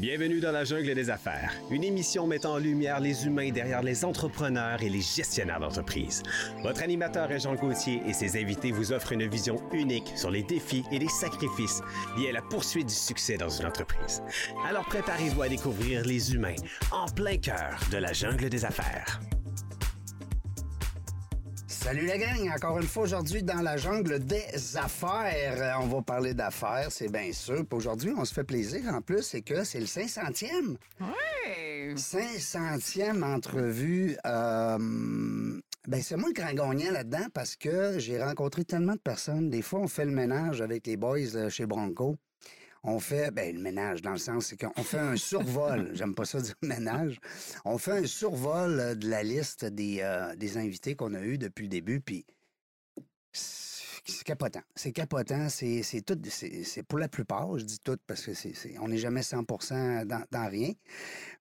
Bienvenue dans la jungle des affaires, une émission mettant en lumière les humains derrière les entrepreneurs et les gestionnaires d'entreprise. Votre animateur est Jean Gauthier et ses invités vous offrent une vision unique sur les défis et les sacrifices liés à la poursuite du succès dans une entreprise. Alors préparez-vous à découvrir les humains en plein cœur de la jungle des affaires. Salut la gang, encore une fois aujourd'hui dans la jungle des affaires. Euh, On va parler d'affaires, c'est bien sûr. Puis aujourd'hui, on se fait plaisir en plus, c'est que c'est le 500e. Ouais. 500e entrevue. Euh, ben c'est moi le grand gagnant là-dedans parce que j'ai rencontré tellement de personnes. Des fois, on fait le ménage avec les boys euh, chez Bronco. On fait, ben, le ménage, dans le sens, c'est qu'on fait un survol. J'aime pas ça dire ménage. On fait un survol euh, de la liste des, euh, des invités qu'on a eus depuis le début, puis c'est capotant. C'est capotant. C'est c'est tout. C'est pour la plupart, je dis tout parce que c'est c'est- on n'est jamais 100 dans, dans rien.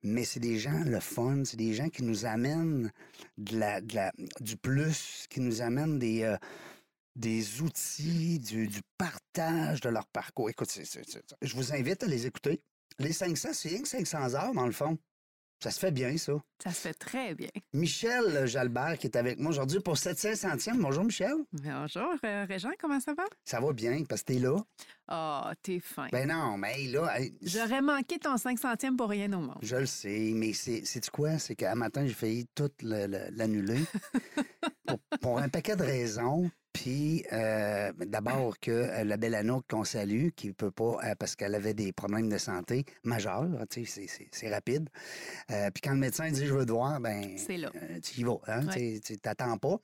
Mais c'est des gens, le fun, c'est des gens qui nous amènent de la, de la- du plus, qui nous amènent des, euh, des outils, du, du partage de leur parcours. Écoute, je vous invite à les écouter. Les 500, c'est rien que 500 heures, dans le fond. Ça se fait bien, ça. Ça se fait très bien. Michel Jalbert qui est avec moi aujourd'hui pour cette 500e. Bonjour, Michel. Bonjour, euh, Régent, comment ça va? Ça va bien parce que t'es là. Ah, t'es fin. Ben non, mais là, J'aurais manqué ton 500e pour rien au monde. je le sais, mais c'est quoi? C'est qu'un matin, j'ai failli tout le- le- l'annuler pour, pour un paquet de raisons. Puis, euh, d'abord que euh, la belle Anouk qu'on salue, qui peut pas, euh, parce qu'elle avait des problèmes de santé majeurs, tu sais, c'est- rapide. Euh, puis quand le médecin dit « je veux te voir », ben là. tu y vas, hein? Ouais. Tu t'attends pas.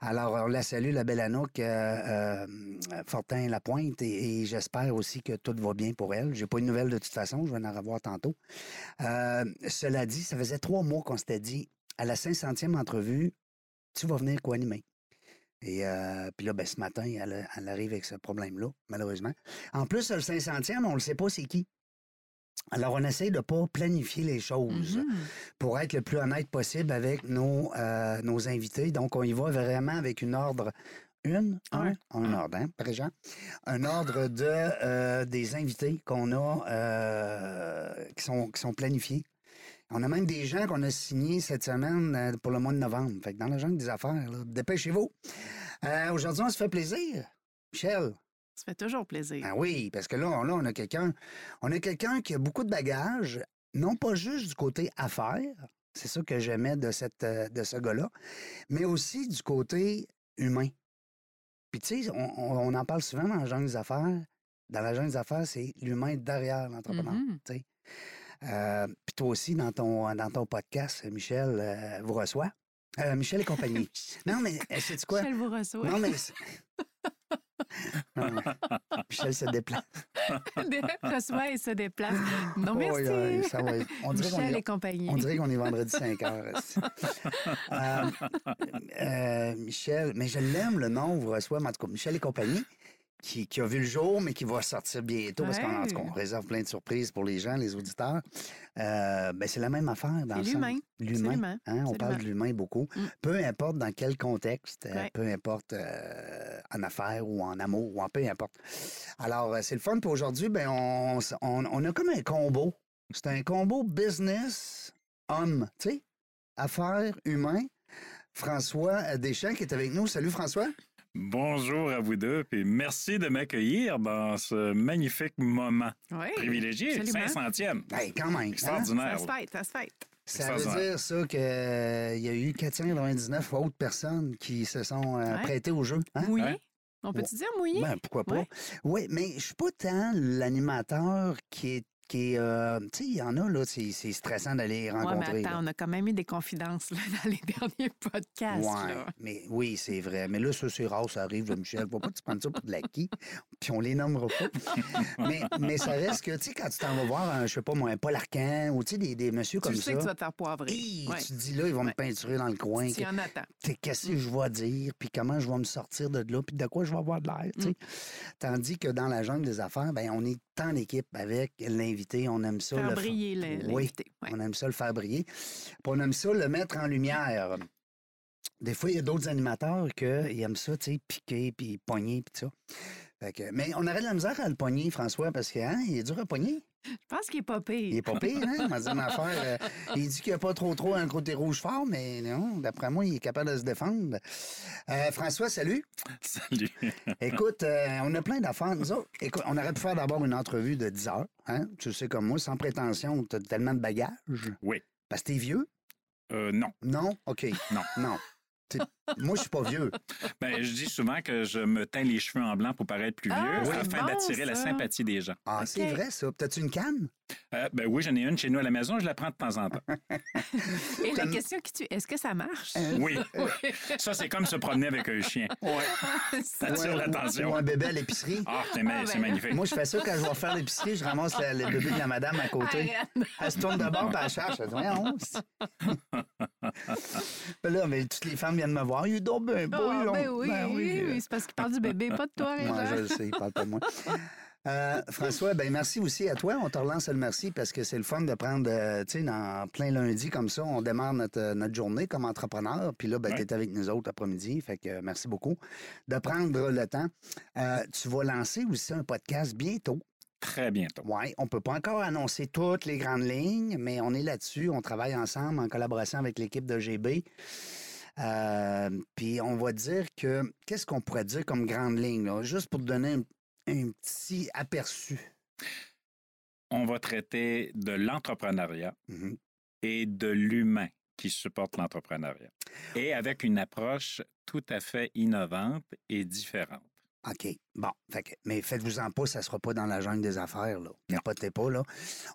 Alors, on la salue, la belle Anouk euh, euh, Fortin-Lapointe, et, et j'espère aussi que tout va bien pour elle. J'ai pas une nouvelle de toute façon, je vais en avoir tantôt. Cela dit, ça faisait trois mois qu'on s'était dit, à la 500e entrevue, tu vas venir co-animer. Et euh, puis là, ben, ce matin, elle, elle arrive avec ce problème-là, malheureusement. En plus, le 500e, on ne sait pas c'est qui. Alors, on essaie de ne pas planifier les choses Mhm. pour être le plus honnête possible avec nos, euh, nos invités. Donc, on y va vraiment avec une ordre. Une? Un? Un. Un ordre, hein, Régent? Un ordre de, euh, des invités qu'on a, euh, qui, sont, qui sont planifiés. On a même des gens qu'on a signés cette semaine euh, pour le mois de novembre. Fait que dans la jungle des affaires, dépêchez-vous. Euh, Aujourd'hui, on se fait plaisir. Michel. Ça fait toujours plaisir. Ah oui, parce que là, on- là, on a quelqu'un, on a quelqu'un qui a beaucoup de bagages, non pas juste du côté affaires, c'est ça que j'aimais de cette, euh, de ce gars-là, mais aussi du côté humain. Puis tu sais, on, on- en parle souvent dans la jungle des affaires. Dans la jungle des affaires, c'est l'humain derrière l'entrepreneur. Mhm. sais. Euh, Puis toi aussi, dans ton, dans ton podcast, Michel euh, vous reçoit. Euh, Michel et compagnie. non, mais c'est quoi? Michel vous reçoit. Non, mais. Non. Michel se déplace. reçoit et se déplace. Non, merci. Oui, oui, ça va on dirait Michel est- et compagnie. On dirait qu'on est vendredi 5 heures. Euh, euh, Michel, mais je l'aime le nom, vous reçoit, mais en tout cas, Michel et compagnie, qui, qui a vu le jour, mais qui va sortir bientôt, parce qu'en tout cas, on Ouais. réserve plein de surprises pour les gens, les auditeurs. Euh, ben, c'est la même affaire dans C'est le sens- l'humain. L'humain. Hein, on parle de l'humain beaucoup. Mm. Peu importe dans quel contexte, euh, peu importe euh, en affaires ou en amour ou en peu importe. Alors, c'est le fun. Puis aujourd'hui, ben, on, on- on a comme un combo. C'est un combo business homme, tu sais, affaires, humain. François Deschamps qui est avec nous. Salut François. Bonjour à vous deux, et merci de m'accueillir dans ce magnifique moment Oui. privilégié, absolument. 500e. Hey, quand même. hein? Extraordinaire. Ça se fête, ça se fête. Ça veut dire ça qu'il y a eu 499 autres personnes qui se sont euh, Ouais. prêtées au jeu. hein? Mouillé? Ouais. On peut-tu dire mouillé? Ben, pourquoi pas? Ouais. Oui, mais je suis pas tant l'animateur qui est. Qui est euh, tu sais, il y en a, là, c'est c'est stressant d'aller les Ouais, rencontrer. là. on a quand même eu des confidences là, dans les derniers podcasts. Ouais, là. mais oui, c'est vrai. Mais là, ça, c'est rare, ça arrive, Michel. Faut pas que tu prennes ça pour de l'acquis, puis on les nommera pas. mais, mais ça reste que, tu sais, quand tu t'en vas voir, un, je sais pas moi, un Paul Arcan ou, tu sais, des, des messieurs Tu comme sais ça. que tu vas te faire poivrer. Ouais. Tu te dis là, ils vont me peinturer dans le coin. Y en Qu'est-ce que je vais dire, puis comment je vais me sortir de là, puis de quoi je vais avoir de l'air. tu sais. Tandis que dans la jungle des affaires, ben, on est en équipe avec l'invité. On aime ça. Faire le briller le- Oui. Ouais. On aime ça le faire briller. Puis on aime ça le mettre en lumière. Des fois, il y a d'autres animateurs qui aiment ça, tu sais, piquer, puis pogner, puis ça. Fait que- mais on aurait de la misère à le pogner, François, parce qu'il est dur à pogner. Je pense qu'il est pas pire. Il est pas pire, hein? Il m'a dit une affaire. euh, il dit qu'il n'y a pas trop trop un côté rouge fort, mais non, d'après moi, il est capable de se défendre. Euh, François, salut. Salut. Écoute, euh, on a plein d'affaires. Nous autres, écoute, on aurait pu faire d'abord une entrevue de 10 heures. Hein? Tu sais comme moi, sans prétention, tu as tellement de bagages. Oui. Parce que t'es vieux? Euh, non. Non? OK. Non. Non. Moi, je suis pas vieux. Ben, je dis souvent que je me teins les cheveux en blanc pour paraître plus Ah, vieux c'est afin bon, d'attirer la sympathie des gens. Ah, c'est vrai, ça. T'as-tu une canne? Euh, ben oui, j'en ai une chez nous à la maison, je la prends de temps en temps. Et la question qui tue, est-ce que ça marche? Oui. Ça, c'est comme se promener avec un chien. Ça attire Ou- l'attention. Ou un bébé à l'épicerie. Ah, c'est Ah, c'est ben magnifique. Moi, je fais ça quand je vais faire l'épicerie, je ramasse la- le bébé de la madame à côté. Arrête. Elle se tourne de bord, puis elle cherche. Elle dit, Voyons, là, mais toutes les femmes viennent me voir. Il dort bien beau, Ah, là. ben oui, Ben oui, euh, c'est parce qu'il parle du bébé, pas de toi, Moi, je le sais, il parle pas de moi. Euh, François, ben merci aussi à toi. On te relance le merci parce que c'est le fun de prendre, euh, tu sais, dans plein lundi comme ça, on démarre notre, notre journée comme entrepreneur. Puis là, ben, Ouais. tu es avec nous autres après-midi. Fait que euh, merci beaucoup de prendre le temps. Euh, tu vas lancer aussi un podcast bientôt. Très bientôt. Oui, on peut pas encore annoncer toutes les grandes lignes, mais on est là-dessus. On travaille ensemble en collaboration avec l'équipe de GB. Euh, Puis on va dire que, qu'est-ce qu'on pourrait dire comme grande ligne, là? juste pour te donner un, un petit aperçu. On va traiter de l'entrepreneuriat Mhm. et de l'humain qui supporte l'entrepreneuriat. Et avec une approche tout à fait innovante et différente. OK. Bon, fait que- mais faites-vous-en pas, ça sera pas dans la jungle des affaires, là. Capotez pas, là.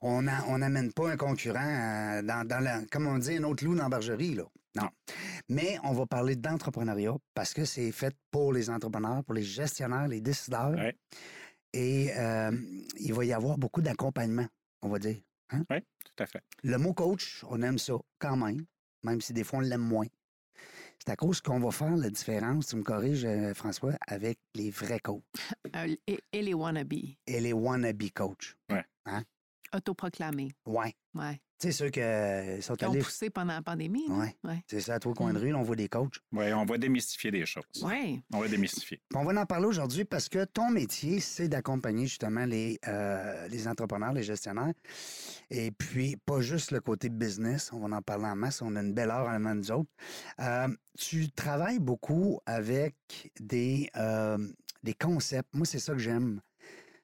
On n'amène pas un concurrent euh, dans, dans la, comme on dit, un autre loup dans la bergerie, là. Non. Mais on va parler d'entrepreneuriat parce que c'est fait pour les entrepreneurs, pour les gestionnaires, les décideurs. Ouais. Et euh, il va y avoir beaucoup d'accompagnement, on va dire. Oui, tout à fait. Le mot coach, on aime ça quand même, même si des fois on l'aime moins. C'est à cause qu'on va faire la différence, tu me corriges, euh, François, avec les vrais coachs Euh, et, et les wannabes, et les wannabe coachs. Autoproclamés. Ouais. Ouais. Tu sais, ceux que, euh, sont Qui ont poussé pendant la pandémie. là. Ouais. C'est ça, à toi, coin de Mm. rue, là, on voit des coachs. Oui, on va démystifier des choses. Ouais. On va démystifier. Puis on va en parler aujourd'hui parce que ton métier, c'est d'accompagner justement les, euh, les entrepreneurs, les gestionnaires. Et puis, pas juste le côté business, on va en parler en masse, on a une belle heure en main nous autres. Euh, tu travailles beaucoup avec des, euh, des concepts. Moi, c'est ça que j'aime.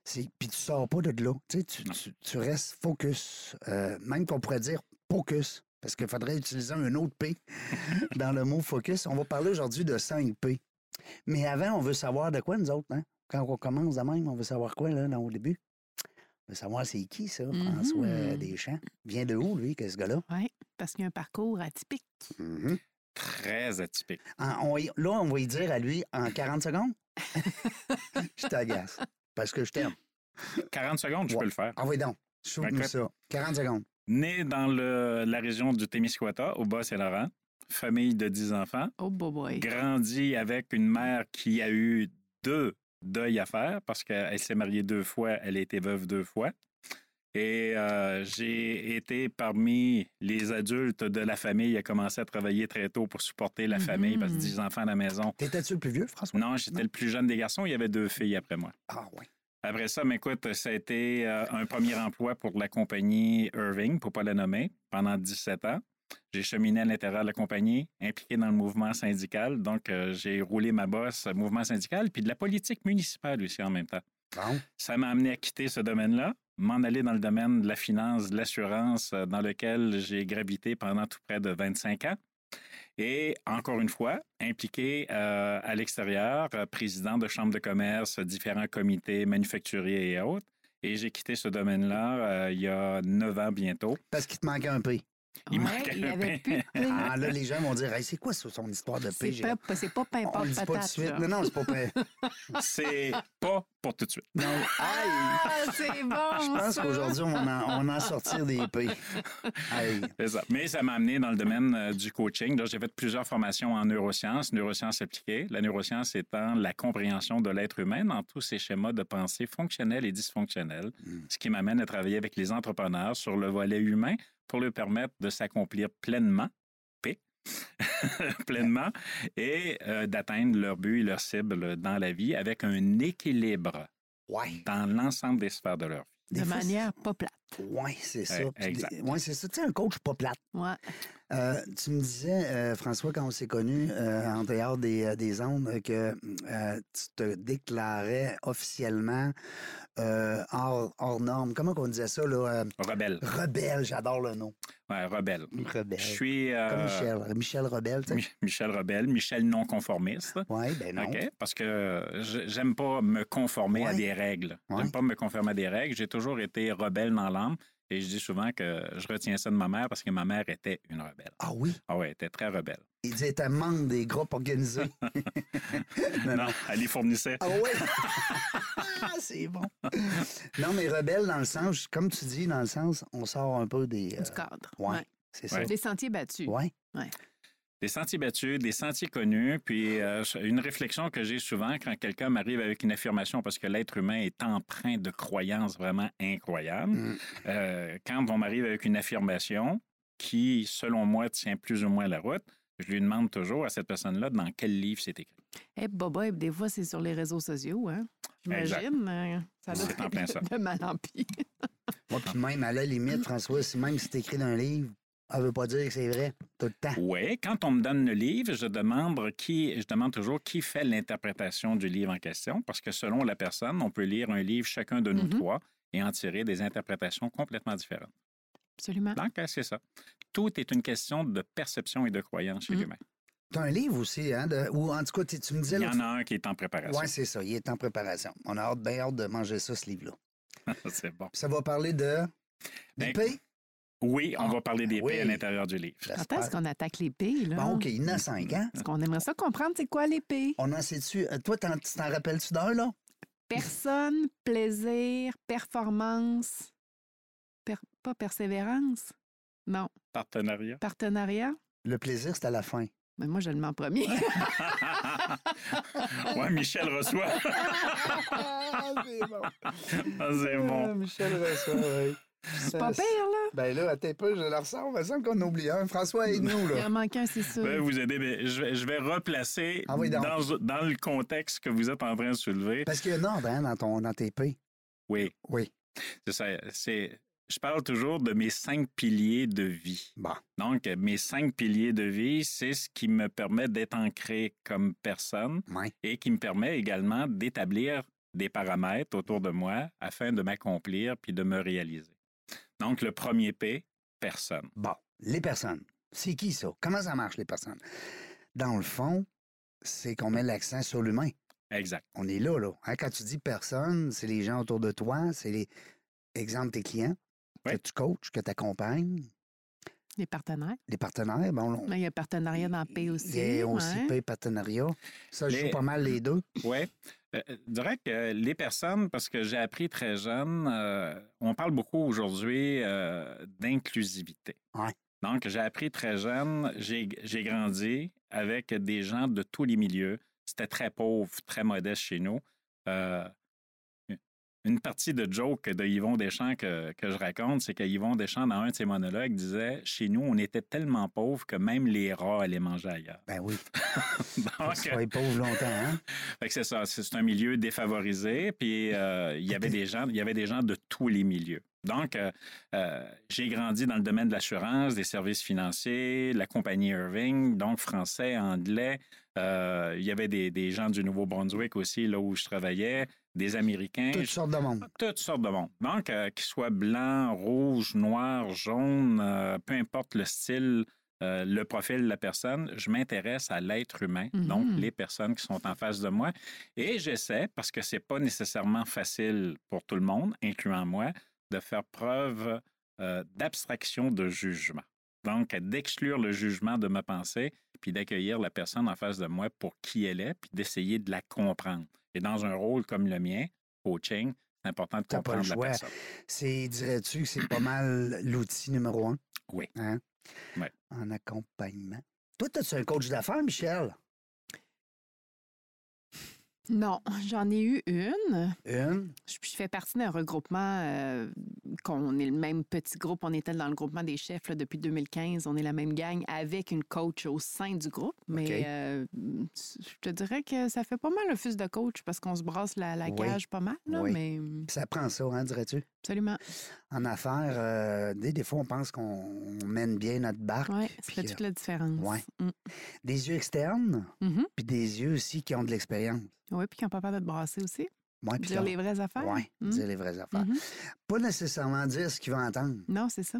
Puis tu sors pas de là. Tu, tu, restes focus. Euh, même qu'on pourrait dire focus, parce qu'il faudrait utiliser un autre P dans le mot focus. On va parler aujourd'hui de 5 P. Mais avant, on veut savoir de quoi, nous autres, hein? Quand on commence de même, on veut savoir quoi, là, dans, au début? On veut savoir c'est qui, ça, François Mhm. Deschamps. Vient de où, lui, que ce gars-là? Ouais. Parce qu'il y a un parcours atypique. Mhm. Très atypique. En- on y- là, on va y dire à lui en 40 secondes. je t'agace. Parce que je t'aime. 40 secondes, je Ouais. peux le faire. Envoyez donc. Shoot-nous Écoute. ça. 40 secondes. Né dans le- la région du Témiscouata, au Bas-Saint-Laurent, famille de 10 enfants, Oh, boy, boy. grandi avec une mère qui a eu deux deuils à faire parce qu'elle s'est mariée deux fois, elle a été veuve deux fois. Et euh, j'ai été parmi les adultes de la famille à commencer à travailler très tôt pour supporter la famille parce que Mhm. 10 enfants à la maison. T'étais-tu le plus vieux, François? Non, j'étais le plus jeune des garçons, il y avait deux filles après moi. Ah oui. Après ça, mais écoute, ça a été euh, un premier emploi pour la compagnie Irving, pour pas la nommer, pendant 17 ans. J'ai cheminé à l'intérieur de la compagnie, impliqué dans le mouvement syndical. Donc, euh, j'ai roulé ma bosse mouvement syndical, puis de la politique municipale aussi en même temps. Bon. Ça m'a amené à quitter ce domaine-là, m'en aller dans le domaine de la finance, de l'assurance, euh, dans lequel j'ai gravité pendant tout près de 25 ans. Et encore une fois, impliqué euh, à l'extérieur, euh, président de chambre de commerce, différents comités manufacturiers et autres. Et j'ai quitté ce domaine-là euh, il y a neuf ans bientôt. Parce qu'il te manquait un P. Il Ouais, manquait il un avait pain. plus de pain. Ah, là, les gens vont dire, Hey, c'est quoi son histoire de P? C'est pas, c'est pas pain On le dit pas tout de suite. là. Non, non, c'est pas prêt. C'est pas pour tout de suite. Non. Aïe! Ah, c'est bon. Je pense qu'aujourd'hui, on en, on en sortir des P. Aïe. C'est ça. Mais ça m'a amené dans le domaine euh, du coaching. J'ai fait plusieurs formations en neurosciences, neurosciences appliquées. La neuroscience étant la compréhension de l'être humain dans tous ses schémas de pensée fonctionnels et dysfonctionnels, Mm. ce qui m'amène à travailler avec les entrepreneurs sur le volet humain pour leur permettre de s'accomplir pleinement, pleinement et euh, d'atteindre leur but et leur cible dans la vie avec un équilibre Ouais. dans l'ensemble des sphères de leur vie. De manière pas plate. Ouais, c'est ça. Ouais, c'est ça. Tu sais, un coach pas plate. Ouais. Euh, tu me disais, euh, François, quand on s'est connus euh, en dehors des, des ondes, que euh, tu te déclarais officiellement euh, hors, hors norme. Comment qu'on disait ça, là? Rebelle. rebelle, j'adore le nom. Ouais, rebelle. Rebelle. Je suis euh, Comme Michel. Michel Rebelle, tu sais. Mi- Michel Rebelle, Michel non-conformiste. Oui, ben non. OK? Parce que j'aime pas me conformer à des règles. Ouais. J'aime pas me conformer à des règles. J'ai toujours été rebelle dans l'âme. Et je dis souvent que je retiens ça de ma mère parce que ma mère était une rebelle. Ah oui, Ah ouais, elle était très rebelle. il disait t'es membre des groupes organisés. Non, Non, elle les fournissait. Ah oui? Ah, c'est bon. Non, mais rebelle dans le sens, comme tu dis, dans le sens, on sort un peu des... euh, Du cadre. ouais. Ouais. c'est ça. Ouais. Des sentiers battus. Ouais. Des sentiers battus, des sentiers connus, puis euh, une réflexion que j'ai souvent quand quelqu'un m'arrive avec une affirmation, parce que l'être humain est empreint de croyances vraiment incroyables. Mm. Euh, quand on m'arrive avec une affirmation qui, selon moi, tient plus ou moins la route, je lui demande toujours à cette personne-là dans quel livre c'est écrit. Eh, Boba, et des fois, c'est sur les réseaux sociaux, hein? J'imagine. euh, Ça doit C'est en plein ça. de mal en pis. Moi, puis même, à la limite, François, si même si c'est écrit dans un livre, ça veut pas dire que c'est vrai tout le temps. Oui, quand on me donne le livre, je demande qui, je demande toujours qui fait l'interprétation du livre en question, parce que selon la personne, on peut lire un livre chacun de nous Mhm. trois et en tirer des interprétations complètement différentes. Absolument. Donc, euh, c'est ça. Tout est une question de perception et de croyance chez Mm. l'humain. T'as un livre aussi, hein? de- ou en tout cas, tu tu me disais... Il y en a un qui est en préparation. Oui, c'est ça. Il est en préparation. On a hâte, bien hâte de manger ça, ce livre-là. c'est bon. Puis Ça va parler de Ben, l'épée. Oui, on Ah, va parler des oui. à l'intérieur du livre. Quand est-ce qu'on attaque l'épée, là? Bon, OK, il y en a cinq, hein? Parce qu'on aimerait ça comprendre c'est quoi l'épée. On en sait-tu? euh, Toi, t'en- tu t'en rappelles-tu d'un, là? Personne, plaisir, performance, per- pas persévérance? Non, Partenariat. partenariat? Le plaisir, c'est à la fin. Mais moi, je le mets en premier. ouais, Michel reçoit. Ah, c'est bon. Ah, c'est bon. Michel reçoit, oui. C'est pas pire, là. Ben là, un peu, je le ressens. Il me semble qu'on oublie un. François, aide-nous, Il là. en manque un, c'est sûr. Je vais vous aider, mais je vais, je vais replacer Ah oui, donc. dans, dans le contexte que vous êtes en train de soulever. Parce qu'il y a un ordre, hein, dans, ton, dans tes pays. Oui, Oui. c'est ça. C'est, je parle toujours de mes cinq piliers de vie. Bon. Donc, mes cinq piliers de vie, c'est ce qui me permet d'être ancré comme personne Ouais. et qui me permet également d'établir des paramètres autour de moi afin de m'accomplir puis de me réaliser. Donc, le premier P, personne. Bon. Les personnes. C'est qui, ça? Comment ça marche, les personnes? Dans le fond, c'est qu'on met l'accent sur l'humain. Exact. On est là, là. Hein, quand tu dis personne, c'est les gens autour de toi, c'est les, exemple, tes clients que tu coaches, que tu accompagnes, Les partenaires. les partenaires. Bon, on, Là, il y a un partenariat dans P aussi. il y a aussi ouais. paye partenariat. Ça, je Les- joue pas mal les deux. Oui. Euh, je dirais que les personnes, parce que j'ai appris très jeune, euh, on parle beaucoup aujourd'hui euh, d'inclusivité. Ouais. Donc, j'ai appris très jeune, j'ai j'ai grandi avec des gens de tous les milieux. C'était très pauvre, très modeste chez nous. Euh, une partie de joke de Yvon Deschamps que, que je raconte, c'est que Yvon Deschamps, dans un de ses monologues, disait Chez nous, on était tellement pauvres que même les rats allaient manger ailleurs. Ben oui. Donc, que tu sois pauvre longtemps, hein? fait que c'est ça, c'est c'est un milieu défavorisé, puis euh, il y avait des gens, il y avait des gens de tous les milieux. Donc, euh, euh, j'ai grandi dans le domaine de l'assurance, des services financiers, la compagnie Irving, donc français, anglais. Euh, il y avait des, des gens du Nouveau-Brunswick aussi, là où je travaillais, des Américains. Toutes sortes de monde. Toutes sortes de monde. Donc, euh, qu'ils soient blancs, rouges, noirs, jaunes, euh, peu importe le style, euh, le profil de la personne, je m'intéresse à l'être humain, Mhm. donc les personnes qui sont en face de moi. Et j'essaie, parce que c'est pas nécessairement facile pour tout le monde, incluant moi, de faire preuve euh, d'abstraction de jugement. Donc, d'exclure le jugement de ma pensée, puis d'accueillir la personne en face de moi pour qui elle est, puis d'essayer de la comprendre. Et dans un rôle comme le mien, coaching, c'est important de comprendre la personne. C'est, dirais-tu que c'est pas mal l'outil numéro un? Oui. Hein? En accompagnement. Toi, as-tu un coach d'affaires, Michel? Non, j'en ai eu une. Une? Je, je fais partie d'un regroupement, euh, qu'on est le même petit groupe. On était dans le groupement des chefs là, depuis 2015. On est la même gang avec une coach au sein du groupe. Mais euh, je te dirais que ça fait pas mal le fils de coach parce qu'on se brasse la, la Oui. cage pas mal. Là, Oui. Mais Ça prend ça, hein, dirais-tu? absolument. En affaires, euh, des, des fois, on pense qu'on mène bien notre barque. Oui, ça fait toute la différence. ouais. Mm. Des yeux externes, Mhm. puis des yeux aussi qui ont de l'expérience. Oui, puis qui n'ont pas peur de te brasser aussi. Ouais, puis Dire les vraies affaires. Mm. dire les vraies affaires. Pas nécessairement dire ce qu'il va entendre. Non, c'est ça.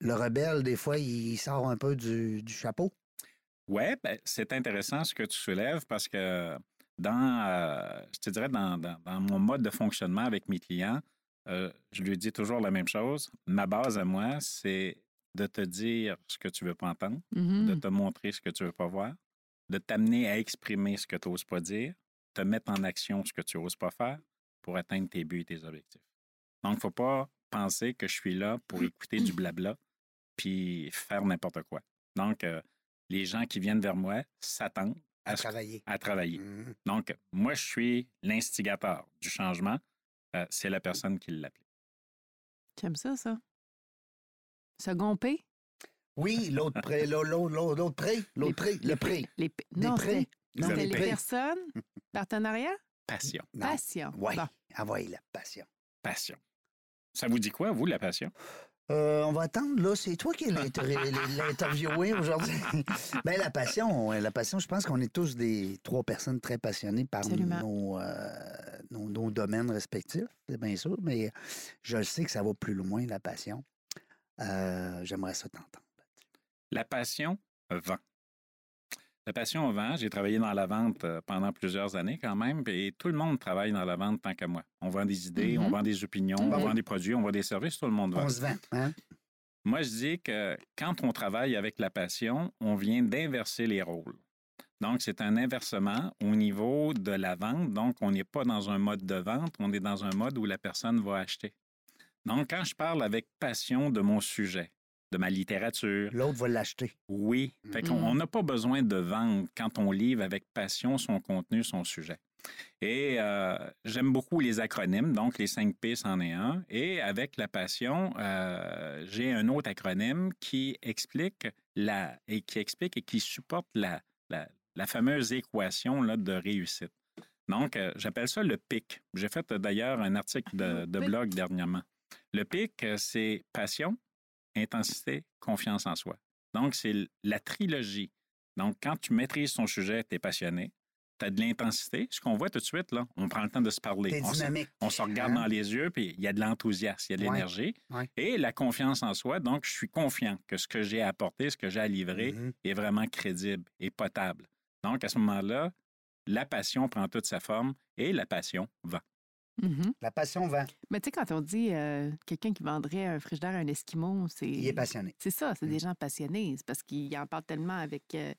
Le rebelle, des fois, il sort un peu du, du chapeau. Oui, ben, c'est intéressant ce que tu soulèves parce que dans, euh, je te dirais, dans, dans- dans mon mode de fonctionnement avec mes clients, euh, je lui dis toujours la même chose. Ma base à moi, c'est de te dire ce que tu veux pas entendre, de te montrer ce que tu veux pas voir, de t'amener à exprimer ce que tu n'oses pas dire, te mettre en action ce que tu n'oses pas faire pour atteindre tes buts et tes objectifs. Donc, il ne faut pas penser que je suis là pour écouter du blabla puis faire n'importe quoi. Donc, euh, les gens qui viennent vers moi s'attendent À travailler. à travailler. Mhm. Donc, moi, je suis l'instigateur du changement. Euh, c'est la personne qui l'applique. J'aime ça, ça? Second P? Oui, l'autre pré, l'autre, l'autre, l'autre l'autre pré, l'autre pré, le pré. Les P. Non, c'était Non, les pré? personnes? Partenariat? Passion. Non. Passion. Ouais. Bon. Envoyez la passion. Passion. Ça vous dit quoi, vous, la passion? Euh, on va attendre, là. C'est toi qui l'as inter- l'as interviewé aujourd'hui. ben, la passion, la passion, je pense qu'on est tous des trois personnes très passionnées par Absolument. nos, euh, nos, nos domaines respectifs, c'est bien sûr, mais je sais que ça va plus loin, la passion. Euh, J'aimerais ça t'entendre. La passion vend. La passion vend. J'ai travaillé dans la vente euh, pendant plusieurs années quand même, et tout le monde travaille dans la vente tant que moi. On vend des idées, on Mhm. vend des opinions, on Mhm. vend des produits, on vend des services, tout le monde vend. On se vend, hein? Moi, je dis que quand on travaille avec la passion, on vient d'inverser les rôles. Donc, c'est un inversement au niveau de la vente. Donc, on n'est pas dans un mode de vente, on est dans un mode où la personne va acheter. Donc, quand je parle avec passion de mon sujet, de ma littérature, L'autre va l'acheter. oui. Fait qu'on on n'a pas besoin de vendre quand on livre avec passion son contenu, son sujet. Et euh, j'aime beaucoup les acronymes, donc les 5 P, c'en est un. Et avec la passion, euh, j'ai un autre acronyme qui explique la et qui explique et qui supporte la, la, la fameuse équation là, de réussite. Donc, euh, j'appelle ça le PIC. J'ai fait euh, d'ailleurs un article de, blog dernièrement. Le PIC, euh, c'est passion, intensité, confiance en soi. Donc, c'est la trilogie. Donc, quand tu maîtrises ton sujet, tu es passionné, tu as de l'intensité. Ce qu'on voit tout de suite, là, on prend le temps de se parler. On se, on se regarde Hein? dans les yeux, puis il y a de l'enthousiasme, il y a de l'énergie. ouais. Et la confiance en soi. Donc, je suis confiant que ce que j'ai à apporter, ce que j'ai à livrer Mhm. est vraiment crédible et potable. Donc, à ce moment-là, la passion prend toute sa forme et la passion va. Mhm. La passion vend. Mais tu sais, quand on dit euh, quelqu'un qui vendrait un frigidaire à un Esquimau, c'est. Il est passionné. C'est ça, c'est Mm. des gens passionnés. C'est parce qu'ils en parlent tellement avec. euh,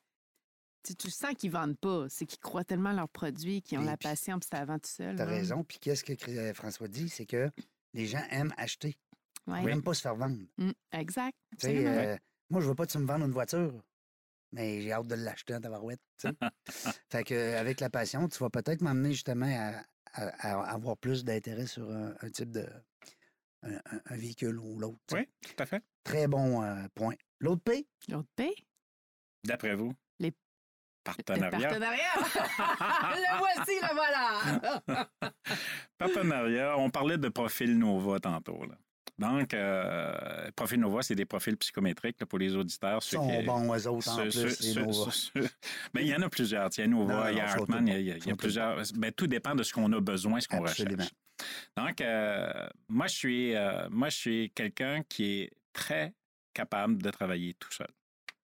tu, tu sens qu'ils vendent pas. C'est qu'ils croient tellement à leurs produits, qu'ils ont la puis- passion, puis c'est avant tout seul. T'as raison. Puis qu'est-ce que euh, François dit? C'est que les gens aiment acheter. Ouais. Ils n'aiment pas se faire vendre. Mm, exact. Tu sais, Absolument. euh, moi, je veux pas que tu me vendes une voiture, mais j'ai hâte de l'acheter en tabarouette. fait que, avec la passion, tu vas peut-être m'amener justement à, à- à avoir plus d'intérêt sur un, un type de. Un, véhicule ou l'autre. Oui, tout à fait. Très bon euh, point. L'autre P? L'autre paye. D'après vous? Les- Le Partenariat. partenariat. le voici, le voilà. Partenariat, on parlait de profil Nova tantôt. là. Donc, euh, profil Nova, c'est des profils psychométriques là, pour les auditeurs. Ceux sont qui- bons, eux autres, en plus, ceux- Nova. Ben, il y en a plusieurs. Il y a Nova, il y a Hartman, il y a, il y a- plusieurs. Ben, tout dépend de ce qu'on a besoin, ce qu'on recherche. Donc, euh, moi, je suis, euh, moi, je suis quelqu'un qui est très capable de travailler tout seul.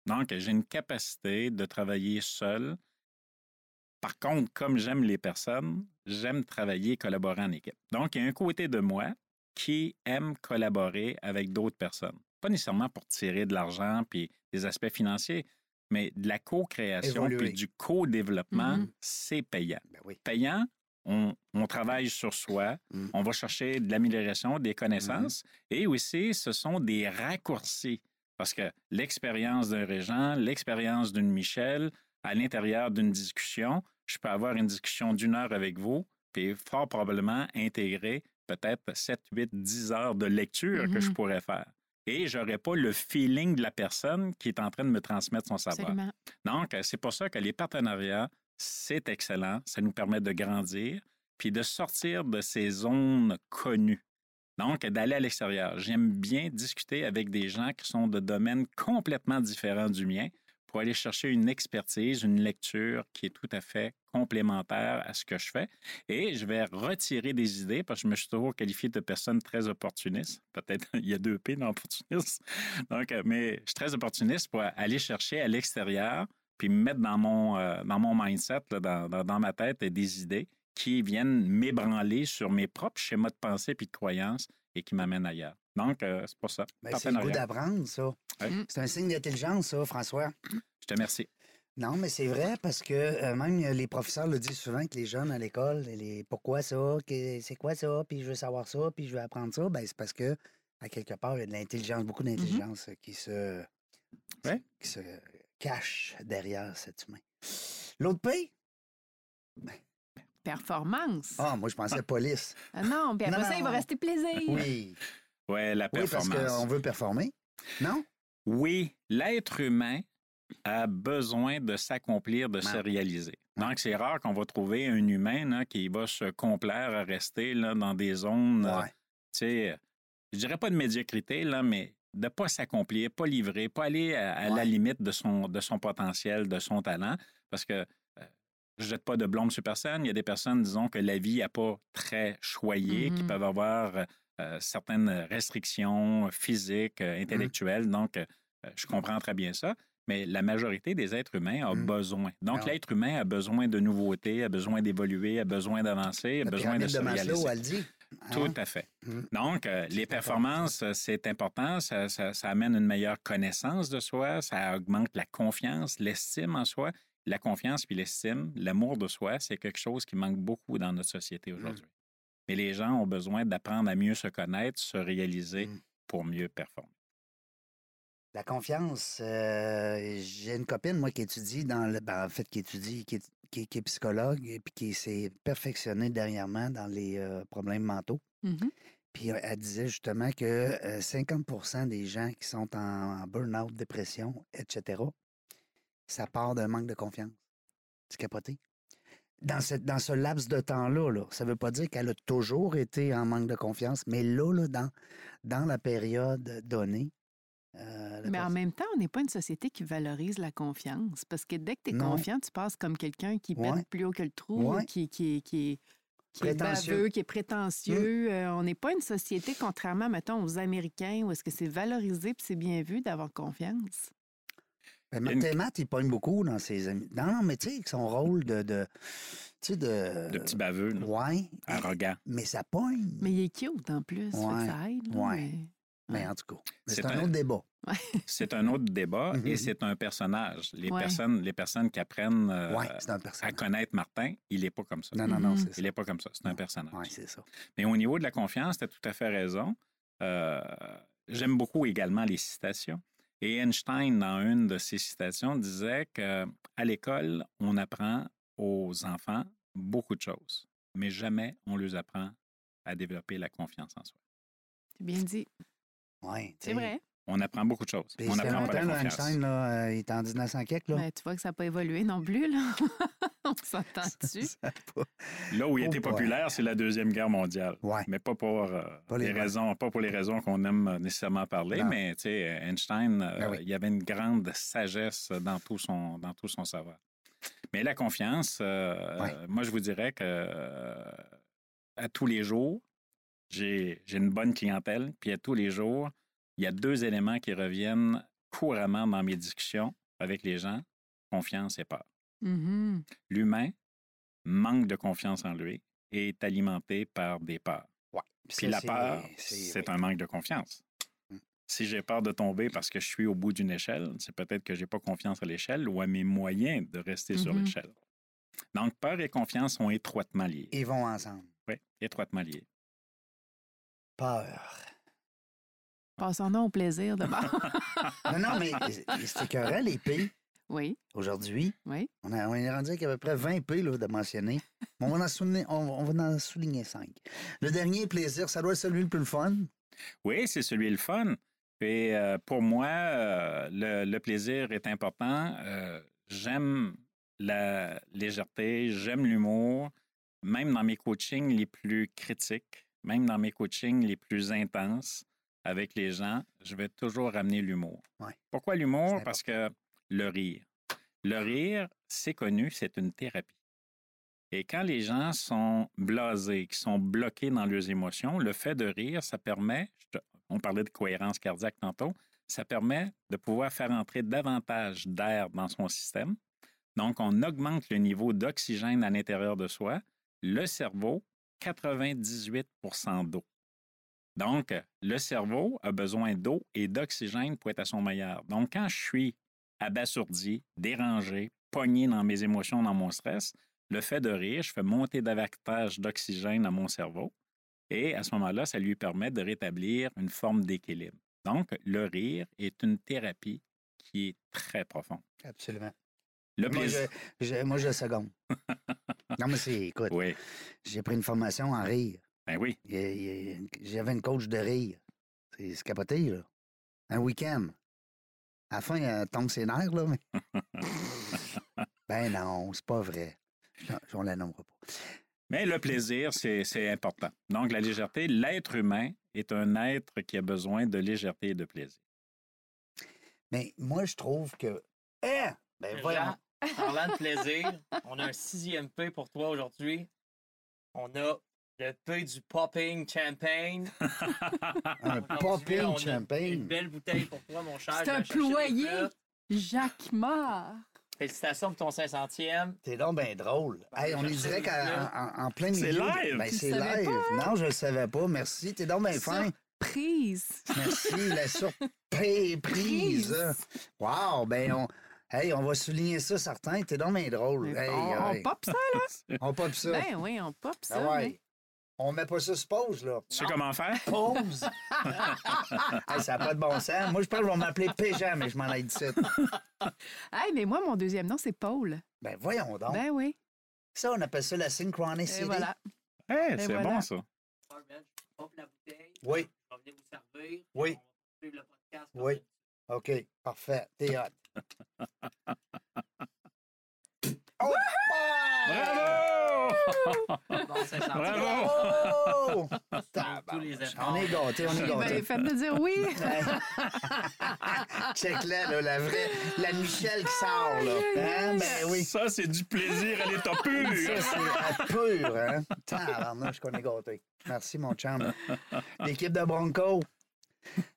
Donc, j'ai une capacité de travailler seul. Par contre, comme j'aime les personnes, j'aime travailler et collaborer en équipe. Donc, il y a un côté de moi qui aime collaborer avec d'autres personnes. Pas nécessairement pour tirer de l'argent puis des aspects financiers, mais de la co-création puis du co-développement, Mhm. c'est payant Ben oui. payant, on, on travaille sur soi, Mm. on va chercher de l'amélioration, des connaissances, et aussi ce sont des raccourcis. Parce que l'expérience d'un régent, l'expérience d'une Michel, à l'intérieur d'une discussion, je peux avoir une discussion d'une heure avec vous, puis fort probablement intégrer peut-être 7, 8, 10 heures de lecture que je Mhm. pourrais faire. Et je n'aurais pas le feeling de la personne qui est en train de me transmettre son savoir. Absolument. Donc, euh, c'est pour ça que les partenariats, c'est excellent. Ça nous permet de grandir, puis de sortir de ces zones connues. Donc, d'aller à l'extérieur. J'aime bien discuter avec des gens qui sont de domaines complètement différents du mien pour aller chercher une expertise, une lecture qui est tout à fait complémentaire à ce que je fais. Et je vais retirer des idées parce que je me suis toujours qualifié de personne très opportuniste. Peut-être il y a deux P dans opportuniste. Donc, euh, mais je suis très opportuniste pour aller chercher à l'extérieur puis me mettre dans mon, euh, dans mon mindset, dans, dans, dans ma tête, des idées qui viennent m'ébranler sur mes propres schémas de pensée puis de croyances et qui m'amènent ailleurs. Donc, euh, c'est pour ça. Ben, c'est le goût d'apprendre, ça. Ouais. Mm. C'est un signe d'intelligence, ça, François. Je te remercie. Non, mais c'est vrai parce que euh, même les professeurs le disent souvent que les jeunes à l'école, les pourquoi ça, que- c'est quoi ça, puis je veux savoir ça, puis je veux apprendre ça, ben c'est parce que à quelque part il y a de l'intelligence, beaucoup d'intelligence euh, qui se Ouais. qui se cache derrière cet humain. L'autre P? Performance. Ah, moi je pensais police. Ah non, puis après Non, ça, il va non. rester plaisir. Oui, Ouais, la oui parce performance. qu'on veut performer. Non? Oui, l'être humain a besoin de s'accomplir, de se réaliser. Donc, c'est rare qu'on va trouver un humain là, qui va se complaire à rester là, dans des zones, euh, Ouais. tu sais, euh, je dirais pas de médiocrité, là, mais de pas s'accomplir, pas livrer, pas aller à, à la Ouais. limite de son, de son potentiel, de son talent, parce que euh, je jette pas de blâme sur personne. Il y a des personnes, disons, que la vie n'a pas très choyé, qui Mhm. peuvent avoir euh, certaines restrictions physiques, euh, intellectuelles. Donc, euh, je comprends très bien ça. Mais la majorité des êtres humains a Mhm. besoin. Donc, Ah l'être humain a besoin de nouveautés, a besoin d'évoluer, a besoin d'avancer, a besoin de se de. Maslow, hein? Tout à fait. Mhm. Donc, les performances, c'est important. Ça, ça- ça amène une meilleure connaissance de soi. Ça augmente la confiance, l'estime en soi. La confiance puis l'estime, l'amour de soi, c'est quelque chose qui manque beaucoup dans notre société aujourd'hui. Mais les gens ont besoin d'apprendre à mieux se connaître, se réaliser Mhm. pour mieux performer. La confiance, euh, j'ai une copine, moi, qui étudie dans le. ben, en fait, qui étudie, qui est, qui est- qui est psychologue et puis qui s'est perfectionnée dernièrement dans les euh, problèmes mentaux. Mhm. Puis euh, elle disait justement que euh, 50% des gens qui sont en, en burn-out, dépression, etc., ça part d'un manque de confiance. C'est capoté. Dans, cette, dans ce laps de temps-là, là, ça ne veut pas dire qu'elle a toujours été en manque de confiance, mais là, là dans, dans la période donnée. euh, Mais en même temps, on n'est pas une société qui valorise la confiance. Parce que dès que tu es Non. confiant, tu passes comme quelqu'un qui pète plus haut que le trou, Ouais. qui, qui, qui, qui est Prétentieux. Mmh. baveux, qui est prétentieux. Euh, on n'est pas une société, contrairement, mettons, aux Américains, où est-ce que c'est valorisé puis c'est bien vu d'avoir confiance. Ben, y a une- Martin Matt, il pogne beaucoup dans ses amis. Non, non, mais tu sais, son rôle de. de tu sais, de. De petits baveux, là, Ouais. arrogants. Mais ça pogne. Mais il est cute en plus, Ouais. ça aide. là, Ouais. mais- en tout cas, C'est un un- autre débat. C'est un autre débat et Mhm. c'est un personnage. Les, Ouais. personnes, les personnes qui apprennent euh, un à connaître Martin, il n'est pas comme ça. Non, non, non, Mhm. c'est ça. Il n'est pas comme ça. C'est un personnage. Oui, c'est ça. Mais au niveau de la confiance, tu as tout à fait raison. Euh, J'aime beaucoup également les citations. Et Einstein, dans une de ses citations, disait qu'à l'école, on apprend aux enfants beaucoup de choses, mais jamais on leur apprend à développer la confiance en soi. C'est bien dit. Oui, C'est vrai. On apprend beaucoup de choses. Puis on n'apprend pas la. Einstein, là, euh, il est en 1900 quelque, là. Ben, tu vois que ça n'a pas évolué non plus, là. on? Ça a pas- Là où il Oh était boy. populaire, c'est la Deuxième Guerre mondiale. Ouais. Mais pas pour, euh, Pas les raisons, pas pour les raisons qu'on aime euh, nécessairement parler, Non. mais tu sais, Einstein, euh, Ben oui. il y avait une grande sagesse dans tout son, dans tout son savoir. Mais la confiance, Ouais. moi, je vous dirais que euh, à tous les jours, j'ai j'ai une bonne clientèle, puis à tous les jours, il y a deux éléments qui reviennent couramment dans mes discussions avec les gens, confiance et peur. Mhm. L'humain manque de confiance en lui et est alimenté par des peurs. Puis ça, la peur, c'est oui. un manque de confiance. Mm. Si j'ai peur de tomber parce que je suis au bout d'une échelle, c'est peut-être que j'ai pas confiance à l'échelle ou à mes moyens de rester sur Mhm. l'échelle. Donc, peur et confiance sont étroitement liés. Ils vont ensemble. Oui, étroitement liés. Peur. Passons donc au plaisir d'abord. non, non, mais c'est écœurant, les pays. Oui, aujourd'hui. oui. On, a- on est rendu avec à peu près 20 P là, de mentionner. On va, en souligner, on, on va en souligner 5. Le dernier plaisir, ça doit être celui le plus fun. Oui, c'est celui le fun. Et euh, pour moi, euh, le, le plaisir est important. Euh, j'aime la légèreté, j'aime l'humour, même dans mes coachings les plus critiques, même dans mes coachings les plus intenses avec les gens, je vais toujours ramener l'humour. Ouais. Pourquoi l'humour? Parce que le rire. Le rire, c'est connu, c'est une thérapie. Et quand les gens sont blasés, qui sont bloqués dans leurs émotions, le fait de rire, ça permet, on parlait de cohérence cardiaque tantôt, ça permet de pouvoir faire entrer davantage d'air dans son système. Donc, on augmente le niveau d'oxygène à l'intérieur de soi. Le cerveau, 98% d'eau. Donc, le cerveau a besoin d'eau et d'oxygène pour être à son meilleur. Donc, quand je suis abasourdi, dérangé, pogné dans mes émotions, dans mon stress, le fait de rire, je fais monter davantage d'oxygène à mon cerveau. Et à ce moment-là, ça lui permet de rétablir une forme d'équilibre. Donc, le rire est une thérapie qui est très profonde. Absolument. Le Moi, plaisir. je, je- moi, je seconde. non, mais c'est, écoute, Oui, j'ai pris une formation en rire. Ben oui. J'avais une coach de rire. C'est capoté, là. Un week-end. À la fin, elle tombe ses nerfs, là. Mais... ben non, c'est pas vrai. Je- On la nommera pas. Mais le plaisir, c'est important. Donc, la légèreté, l'être humain est un être qui a besoin de légèreté et de plaisir. Mais moi, je trouve que. Eh! Ben. Jean, parlant de plaisir, on a un sixième P pour toi aujourd'hui. On a le P du popping champagne. Un popping champagne. Une belle bouteille pour toi, mon cher. C'est un ployer. Jacques Mart. Félicitations pour ton 500e. T'es donc bien drôle. Ben, Hey, on est sais, à- en, en plein milieu. C'est live. Ben, c'est le savais live. Non, je le savais pas. Merci. T'es donc bien fin. Prise. Merci. La surprise. Wow. Ben, on. Hey, on va souligner ça, certains. T'es donc bien drôle. Hey, on, hey. on pop ça. On pop ça. Ben oui, on pop ça. Ah ouais. mais- On met pas ça sur pause, là. Tu sais comment faire? Pause! hey, ça n'a pas de bon sens. Moi, je pense qu'ils vont m'appeler Péjean, mais je m'en ai dit ça. Hey, mais moi, mon deuxième nom, c'est Paul. Ben, voyons donc. Ben oui. Ça, on appelle ça la synchronicity. Et voilà. Hey, c'est voilà. bon, ça. Pop la bouteille. Oui, Je vais venir vous servir. Oui. On va suivre le podcast. Oui. OK. Parfait. T'es hot. Oh! Bravo! Bon, 500e. Bravo! Tous les efforts. On est gâtés, on est Eh ben, gâtés. faites de dire oui. Check-là, là, la vraie, la Michelle qui sort, là. Hein? Ben oui. Ça, c'est du plaisir à l'état pur. Ça, c'est à pur, hein? Tabarnouche qu'on est gâtés. Merci, mon chum. L'équipe de Bronco,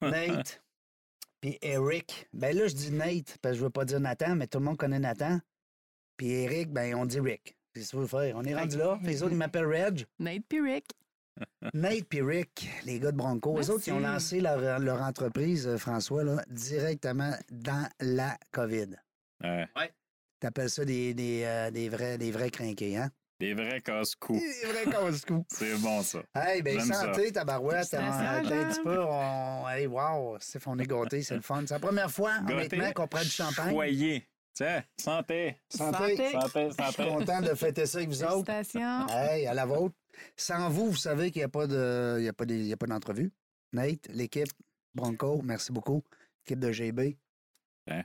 Nate, puis Eric. Ben là, je dis Nate, parce que je veux pas dire Nathan, mais tout le monde connaît Nathan. Puis Eric, ben on dit Rick. C'est ce que vous faire. On est rendu là. Les autres, ils m'appellent Reg. Nate Pirick. Nate puis Rick, les gars de Bronco, eux autres, ils ont lancé leur, leur entreprise, euh, François, là, directement dans la COVID. Ouais, T'appelles ça des, des, euh, des vrais, des vrais crinqués, hein? des vrais casse-coups. Des vrais casse-coups. C'est bon, ça. Hey, ben santé, tabarouette. Un petit peu, on, hey, wow, c'est on est gâtés, c'est le fun. C'est la première fois, Gâté, honnêtement, qu'on prend du champagne. Choyé. Tiens, santé. Santé. Santé. Santé, Je suis content de fêter ça avec vous autres. Félicitations. Hey, à la vôtre. Sans vous, vous savez qu'il n'y a pas de, il y a pas des- il y a pas d'entrevue. Nate, l'équipe, Bronco, merci beaucoup. L'équipe de GB. Hein?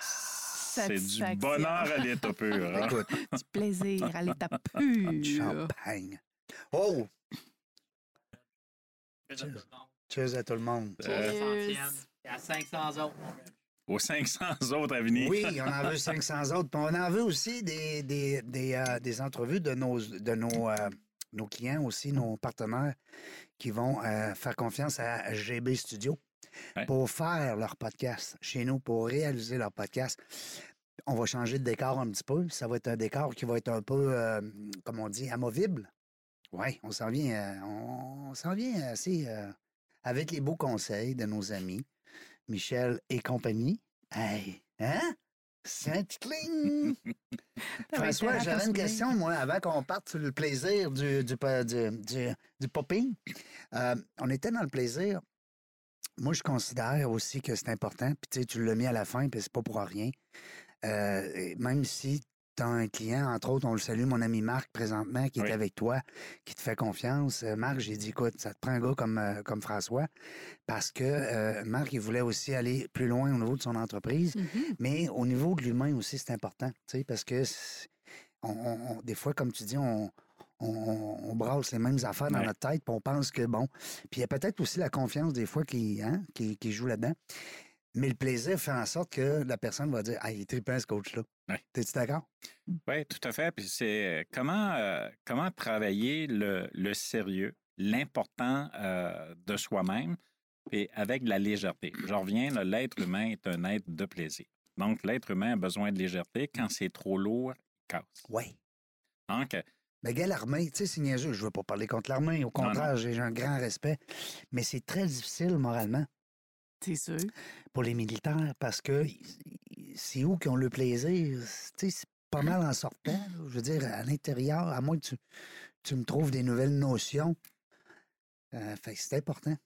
C'est du bonheur à l'état pur. hein? Écoute, Du plaisir à l'état du pur. champagne. Oh, Cheers. cheers à tout le monde. Euh, 500e. Il y a 500 autres, aux 500 autres à venir. Oui, on en veut 500 autres. Puis on en veut aussi des, des, des, euh, des entrevues de nos, de nos, euh, nos clients aussi, nos partenaires qui vont euh, faire confiance à GB Studio Ouais. pour faire leur podcast chez nous, pour réaliser leur podcast. On va changer de décor un petit peu. Ça va être un décor qui va être un peu, euh, comme on dit, amovible. Oui, on s'en vient, euh, on, on s'en vient assez euh, avec les beaux conseils de nos amis, Michel et compagnie. Hey, hein? Sainte-Cling! François, j'avais une question, moi, avant qu'on parte sur le plaisir du, du, pa- du, du- du popping. Euh, on était dans le plaisir moi, je considère aussi que c'est important. Puis tu sais, tu l'as mis à la fin, puis c'est pas pour rien. Euh, même si tu as un client, entre autres, on le salue, mon ami Marc, présentement, qui Oui. est avec toi, qui te fait confiance. Euh, Marc, j'ai dit, écoute, ça te prend un gars comme, euh, comme François, parce que euh, Marc, il voulait aussi aller plus loin au niveau de son entreprise. Mhm. Mais au niveau de l'humain aussi, c'est important, tu sais, parce que on, on- on- des fois, comme tu dis, on, on, on brasse les mêmes affaires dans Ouais. notre tête, puis on pense que bon. Puis il y a peut-être aussi la confiance des fois qui, hein, qui, qui joue là-dedans. Mais le plaisir fait en sorte que la personne va dire Ah, il est trippant, ce coach-là. Ouais. T'es-tu d'accord? Oui, tout à fait. Puis c'est euh, comment, euh, comment travailler le, le sérieux, l'important euh, de soi-même, et avec de la légèreté? Je reviens, l'être humain est un être de plaisir. Donc, l'être humain a besoin de légèreté. Quand c'est trop lourd, il casse. Oui. Donc, Mais gars, l'armée, tu sais, c'est niaiseux. Je veux pas parler contre l'armée. Au contraire, j'ai un grand respect. Mais c'est très difficile moralement C'est sûr? pour les militaires parce que c'est où qu'ils ont le plaisir? C'est pas mal en sortant. Je veux dire, à l'intérieur, à moins que tu, tu me trouves des nouvelles notions. Euh, fait que c'est important.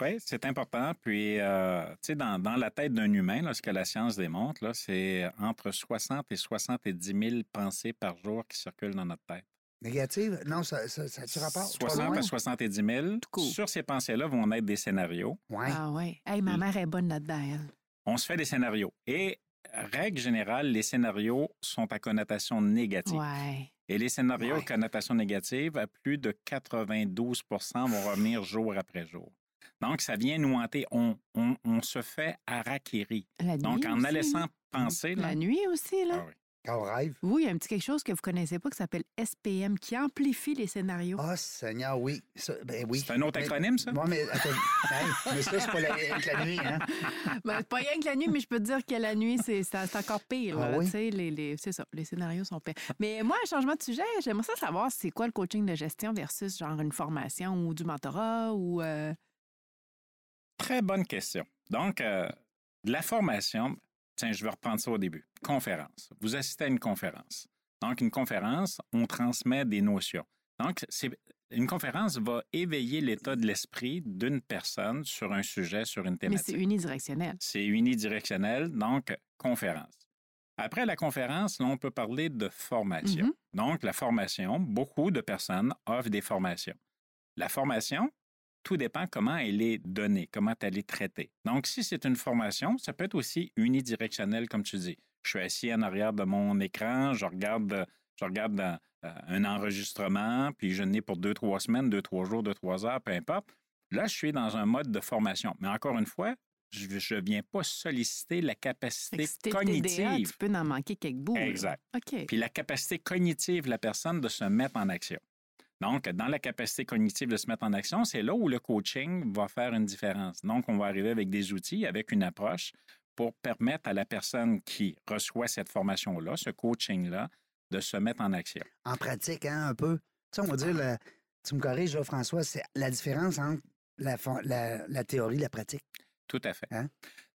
Oui, c'est important. Puis, euh, tu sais, dans, dans la tête d'un humain, là, ce que la science démontre, c'est entre 60 et 70 000 pensées par jour qui circulent dans notre tête. Négative? Non, ça, ça, ça tu rapport? Pas 60 loin? à 70 000. court. Sur ces pensées-là vont être des scénarios. Ouais. Ah ouais. Hey, ma Mm. mère est bonne là-dedans, elle. On se fait des scénarios. Et, règle générale, les scénarios sont à connotation négative. Ouais. Et les scénarios Ouais. à connotation négative, à plus de 92% vont revenir jour après jour. Donc, ça vient nous hanter. On, on, on se fait harakiri. La nuit. Donc, en aussi, la laissant penser, là, La nuit aussi, là. Ah oui. Quand on rêve. Vous, il y a un petit quelque chose que vous connaissez pas qui s'appelle SPM, qui amplifie les scénarios. Ah, Seigneur, oui. Ça, ben oui. c'est un autre Mais- acronyme, ça? Bon, mais, attends, hey, mais ça, c'est pas la, avec la nuit, hein? Ben, c'est pas rien que la nuit, mais je peux te dire que la nuit, c'est encore pire. Ah oui? Tu sais, les, les- c'est ça, les scénarios sont pires. Mais moi, un changement de sujet, j'aimerais ça savoir c'est quoi le coaching de gestion versus genre une formation ou du mentorat ou. euh, Très bonne question. Donc, euh, la formation, tiens, je vais reprendre ça au début. Conférence. Vous assistez à une conférence. Donc, une conférence, on transmet des notions. Donc, c'est, une conférence va éveiller l'état de l'esprit d'une personne sur un sujet, sur une Mais thématique. c'est unidirectionnel. C'est unidirectionnel, donc conférence. Après la conférence, là, on peut parler de formation. Mhm. Donc, la formation, beaucoup de personnes offrent des formations. La formation, tout dépend comment elle est donnée, comment elle est traitée. Donc, si c'est une formation, ça peut être aussi unidirectionnel, comme tu dis. Je suis assis en arrière de mon écran, je regarde, je regarde euh, un enregistrement, puis je n'ai pour deux, trois semaines, deux, trois jours, deux, trois heures, peu importe. Là, je suis dans un mode de formation. Mais encore une fois, je ne viens pas solliciter la capacité si cognitive. TDA, tu peux en manquer quelques bouts. là. Exact. OK. Puis la capacité cognitive de la personne de se mettre en action. Donc, dans la capacité cognitive de se mettre en action, c'est là où le coaching va faire une différence. Donc, on va arriver avec des outils, avec une approche pour permettre à la personne qui reçoit cette formation-là, ce coaching-là, de se mettre en action. En pratique, hein, un peu. Tu sais, on va dire, tu me corriges, François, c'est la différence entre la théorie et la pratique. Tout à fait. Hein?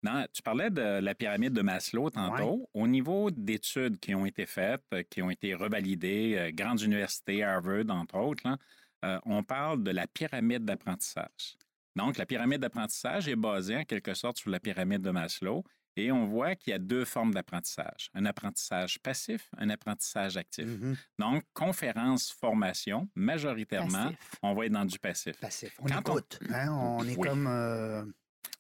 Dans- tu parlais de la pyramide de Maslow tantôt. Au niveau d'études qui ont été faites, euh, qui ont été revalidées, euh, grandes universités, Harvard, entre autres, là, euh, on parle de la pyramide d'apprentissage. Donc, la pyramide d'apprentissage est basée en quelque sorte sur la pyramide de Maslow et on voit qu'il y a deux formes d'apprentissage. Un apprentissage passif, un apprentissage actif. Mhm. Donc, conférence, formation, majoritairement, Passif. on va être dans du passif. Passif. On Quand on- écoute. hein, on est Oui. comme. euh,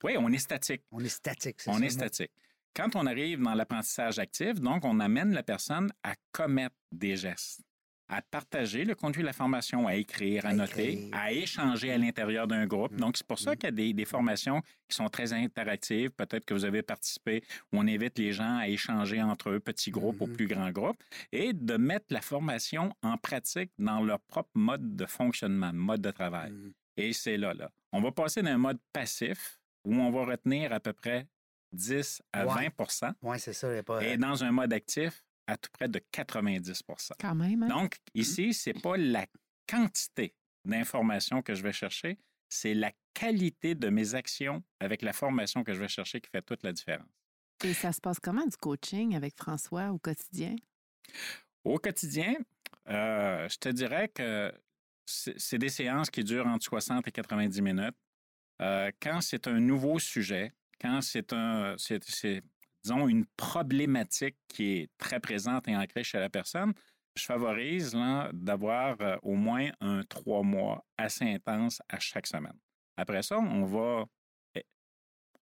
Oui, on est statique. on est statique. c'est On ça est le mot. statique. Quand on arrive dans l'apprentissage actif, donc, on amène la personne à commettre des gestes, à partager le contenu de la formation, à écrire, à, À noter, écrire. à échanger à l'intérieur d'un groupe. Mm. Donc, c'est pour ça Mm. qu'il y a des, des formations qui sont très interactives. Peut-être que vous avez participé, où on invite les gens à échanger entre eux, petits groupes ou Mhm. plus grands groupes, et de mettre la formation en pratique dans leur propre mode de fonctionnement, mode de travail. Mhm. Et c'est là, là. On va passer d'un mode passif où on va retenir à peu près 10 à Ouais. 20% Oui, c'est ça. a pas- et dans un mode actif à tout près de 90% Quand même. Hein? Donc, ici, c'est pas la quantité d'informations que je vais chercher, c'est la qualité de mes actions avec la formation que je vais chercher qui fait toute la différence. Et ça se passe comment du coaching avec François au quotidien? Au quotidien, euh, je te dirais que c'est c'est des séances qui durent entre 60 et 90 minutes. Euh, quand c'est un nouveau sujet, quand c'est un, disons, une problématique qui est très présente et ancrée chez la personne, je favorise d'avoir euh, au moins un trois mois assez intense à chaque semaine. Après ça, on va, eh,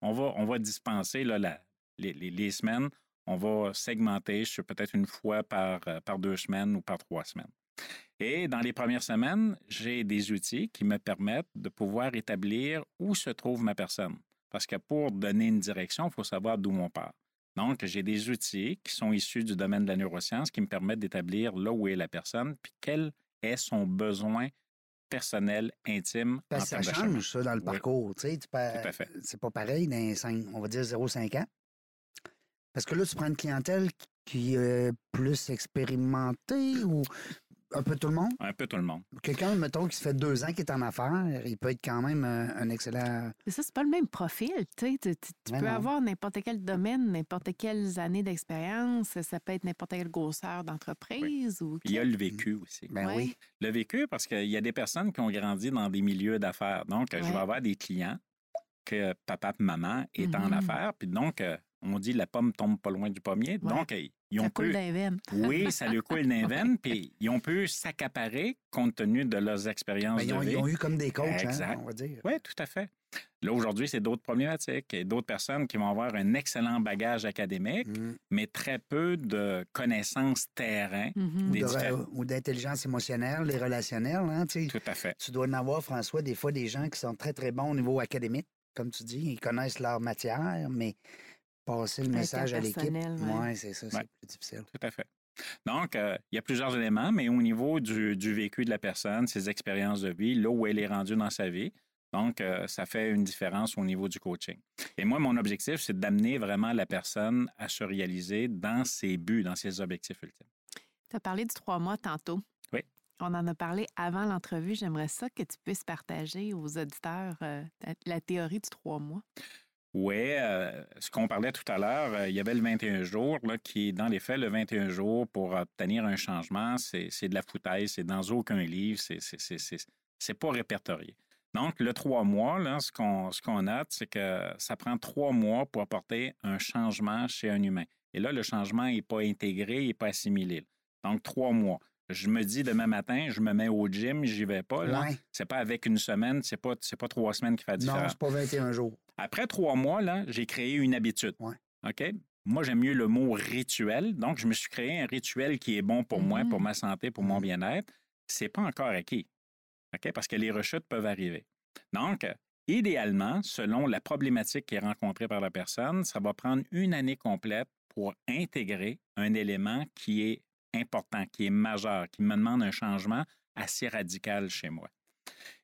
on va, on va dispenser là, les, semaines. On va segmenter peut-être une fois par, euh, par deux semaines ou par trois semaines. Et dans les premières semaines, j'ai des outils qui me permettent de pouvoir établir où se trouve ma personne. Parce que pour donner une direction, il faut savoir d'où on part. Donc, j'ai des outils qui sont issus du domaine de la neuroscience qui me permettent d'établir là où est la personne, puis quel est son besoin personnel, intime, en Parce que termes ça change, ça, dans le Oui. parcours. Tu sais, tu peux- Tout à fait. C'est pas pareil dans les cinq- on va dire 0,5 ans. Parce que là, tu prends une clientèle qui est plus expérimentée ou un peu tout le monde? Un peu tout le monde. Quelqu'un, mettons, qui se fait deux ans qui est en affaires, il peut être quand même un, un excellent. Mais ça, c'est pas le même profil. Tu, sais. Tu- tu- tu Mais peux non. avoir n'importe quel domaine, n'importe quelles années d'expérience. Ça peut être n'importe quelle grosseur d'entreprise. ou Puis il y a le vécu aussi. Ben oui. Le vécu, parce qu'il y a des personnes qui ont grandi dans des milieux d'affaires. Donc, je vais avoir des clients que papa et maman est en Mhm. affaires. Puis donc, euh, on dit la pomme tombe pas loin du pommier. Ouais. Donc, ils Ça ont coule pu. les. Oui, ça lui coule dans les veines, puis ils ont pu s'accaparer compte tenu de leurs expériences Ben, ils, ont, de vie. ils ont eu comme des coachs, hein, on va dire. Oui, tout à fait. Là, aujourd'hui, c'est d'autres problématiques et d'autres personnes qui vont avoir un excellent bagage académique, Mm. mais très peu de connaissances terrain. Ou Des de- différents- Ou d'intelligence émotionnelle, et relationnelle. Hein, tu sais. Tout à fait. Tu dois en avoir, François, des fois des gens qui sont très, très bons au niveau académique, comme tu dis. Ils connaissent leur matière, mais passer le message à l'équipe, ouais. ouais, c'est ça, c'est Ouais. plus difficile. Tout à fait. Donc, euh, il y a plusieurs éléments, mais au niveau du, du vécu de la personne, ses expériences de vie, là où elle est rendue dans sa vie, donc, euh, ça fait une différence au niveau du coaching. Et moi, mon objectif, c'est d'amener vraiment la personne à se réaliser dans ses buts, dans ses objectifs ultimes. Tu as parlé du trois mois tantôt. Oui. On en a parlé avant l'entrevue. J'aimerais ça que tu puisses partager aux auditeurs euh, la, la théorie du trois mois. Oui, euh, ce qu'on parlait tout à l'heure, euh, il y avait le 21 jours, là, qui, dans les faits, le 21 jours pour obtenir un changement, c'est de la foutaise, c'est dans aucun livre, c'est pas répertorié. Donc, le trois mois, là, ce qu'on ce qu'on note, c'est que ça prend trois mois pour apporter un changement chez un humain. Et là, le changement n'est pas intégré, il n'est pas assimilé. Donc, trois mois. Je me dis demain matin, je me mets au gym, j'y vais pas. là. Ouais. C'est pas avec une semaine, c'est pas, c'est pas trois semaines qui fait la Non, différence. c'est pas 21 jours. Après trois mois, là, j'ai créé une habitude. Ouais. OK? Moi, j'aime mieux le mot rituel. Donc, je me suis créé un rituel qui est bon pour moi, pour ma santé, pour mon Mhm. bien-être. C'est pas encore acquis. OK? Parce que les rechutes peuvent arriver. Donc, idéalement, selon la problématique qui est rencontrée par la personne, ça va prendre une année complète pour intégrer un élément qui est important, qui est majeur, qui me demande un changement assez radical chez moi.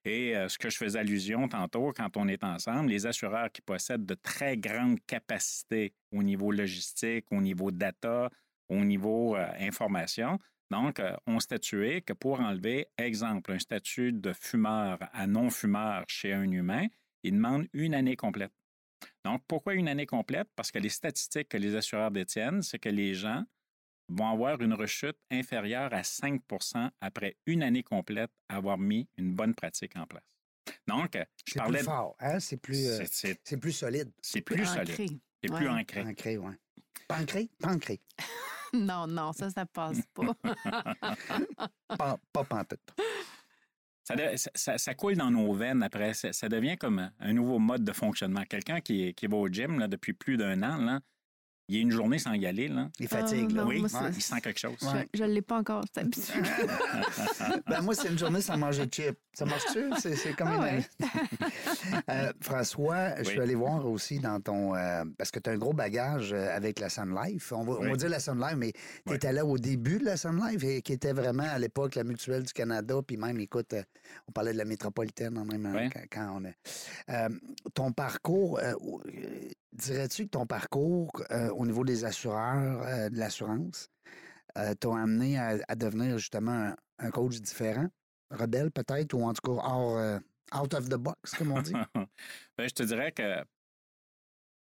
Et euh, ce que je faisais allusion tantôt quand on est ensemble, les assureurs qui possèdent de très grandes capacités au niveau logistique, au niveau data, au niveau euh, information, donc euh, ont statué que pour enlever, exemple, un statut de fumeur à non-fumeur chez un humain, il demande une année complète. Donc, pourquoi une année complète? Parce que les statistiques que les assureurs détiennent, c'est que les gens vont avoir une rechute inférieure à 5% après une année complète à avoir mis une bonne pratique en place. Donc, euh, je C'est parlais plus de- fort, hein? C'est plus, euh, c'est- c'est c'est plus solide. c'est plus solide, Ancré. c'est Ouais. plus ancré. Ancré, oui. Pas ancré? Pas ancré. Non, non, ça, ça passe pas. Pas, pas pantoute. Ça, de- ça- ça- ça coule dans nos veines après. Ça, ça devient comme un- un nouveau mode de fonctionnement. Quelqu'un qui, qui va au gym là, depuis plus d'un an, là, il y a une journée sans y aller. Là. Il fatigue, Ah, là. non, oui, il sent quelque chose. Ouais. Je ne l'ai pas encore, cette habitude. ben, moi, c'est une journée sans manger de chips. Ça marche-tu? C'est, c'est comme Ah une... ouais. Euh, François, je suis allé voir aussi dans ton... euh, parce que tu as un gros bagage euh, avec la Sun Life. On va, on va Oui. dire la Sun Life, mais tu Oui. étais là au début de la Sun Life, et qui était vraiment à l'époque la mutuelle du Canada. Puis même, écoute, on parlait de la métropolitaine en même quand, quand on a... Euh, ton parcours, dirais-tu que ton parcours au niveau des assureurs, de l'assurance, t'a amené à, à devenir justement un, un coach différent? Rebelle peut-être, ou en tout cas hors, out of the box, comme on dit? Ben, je te dirais que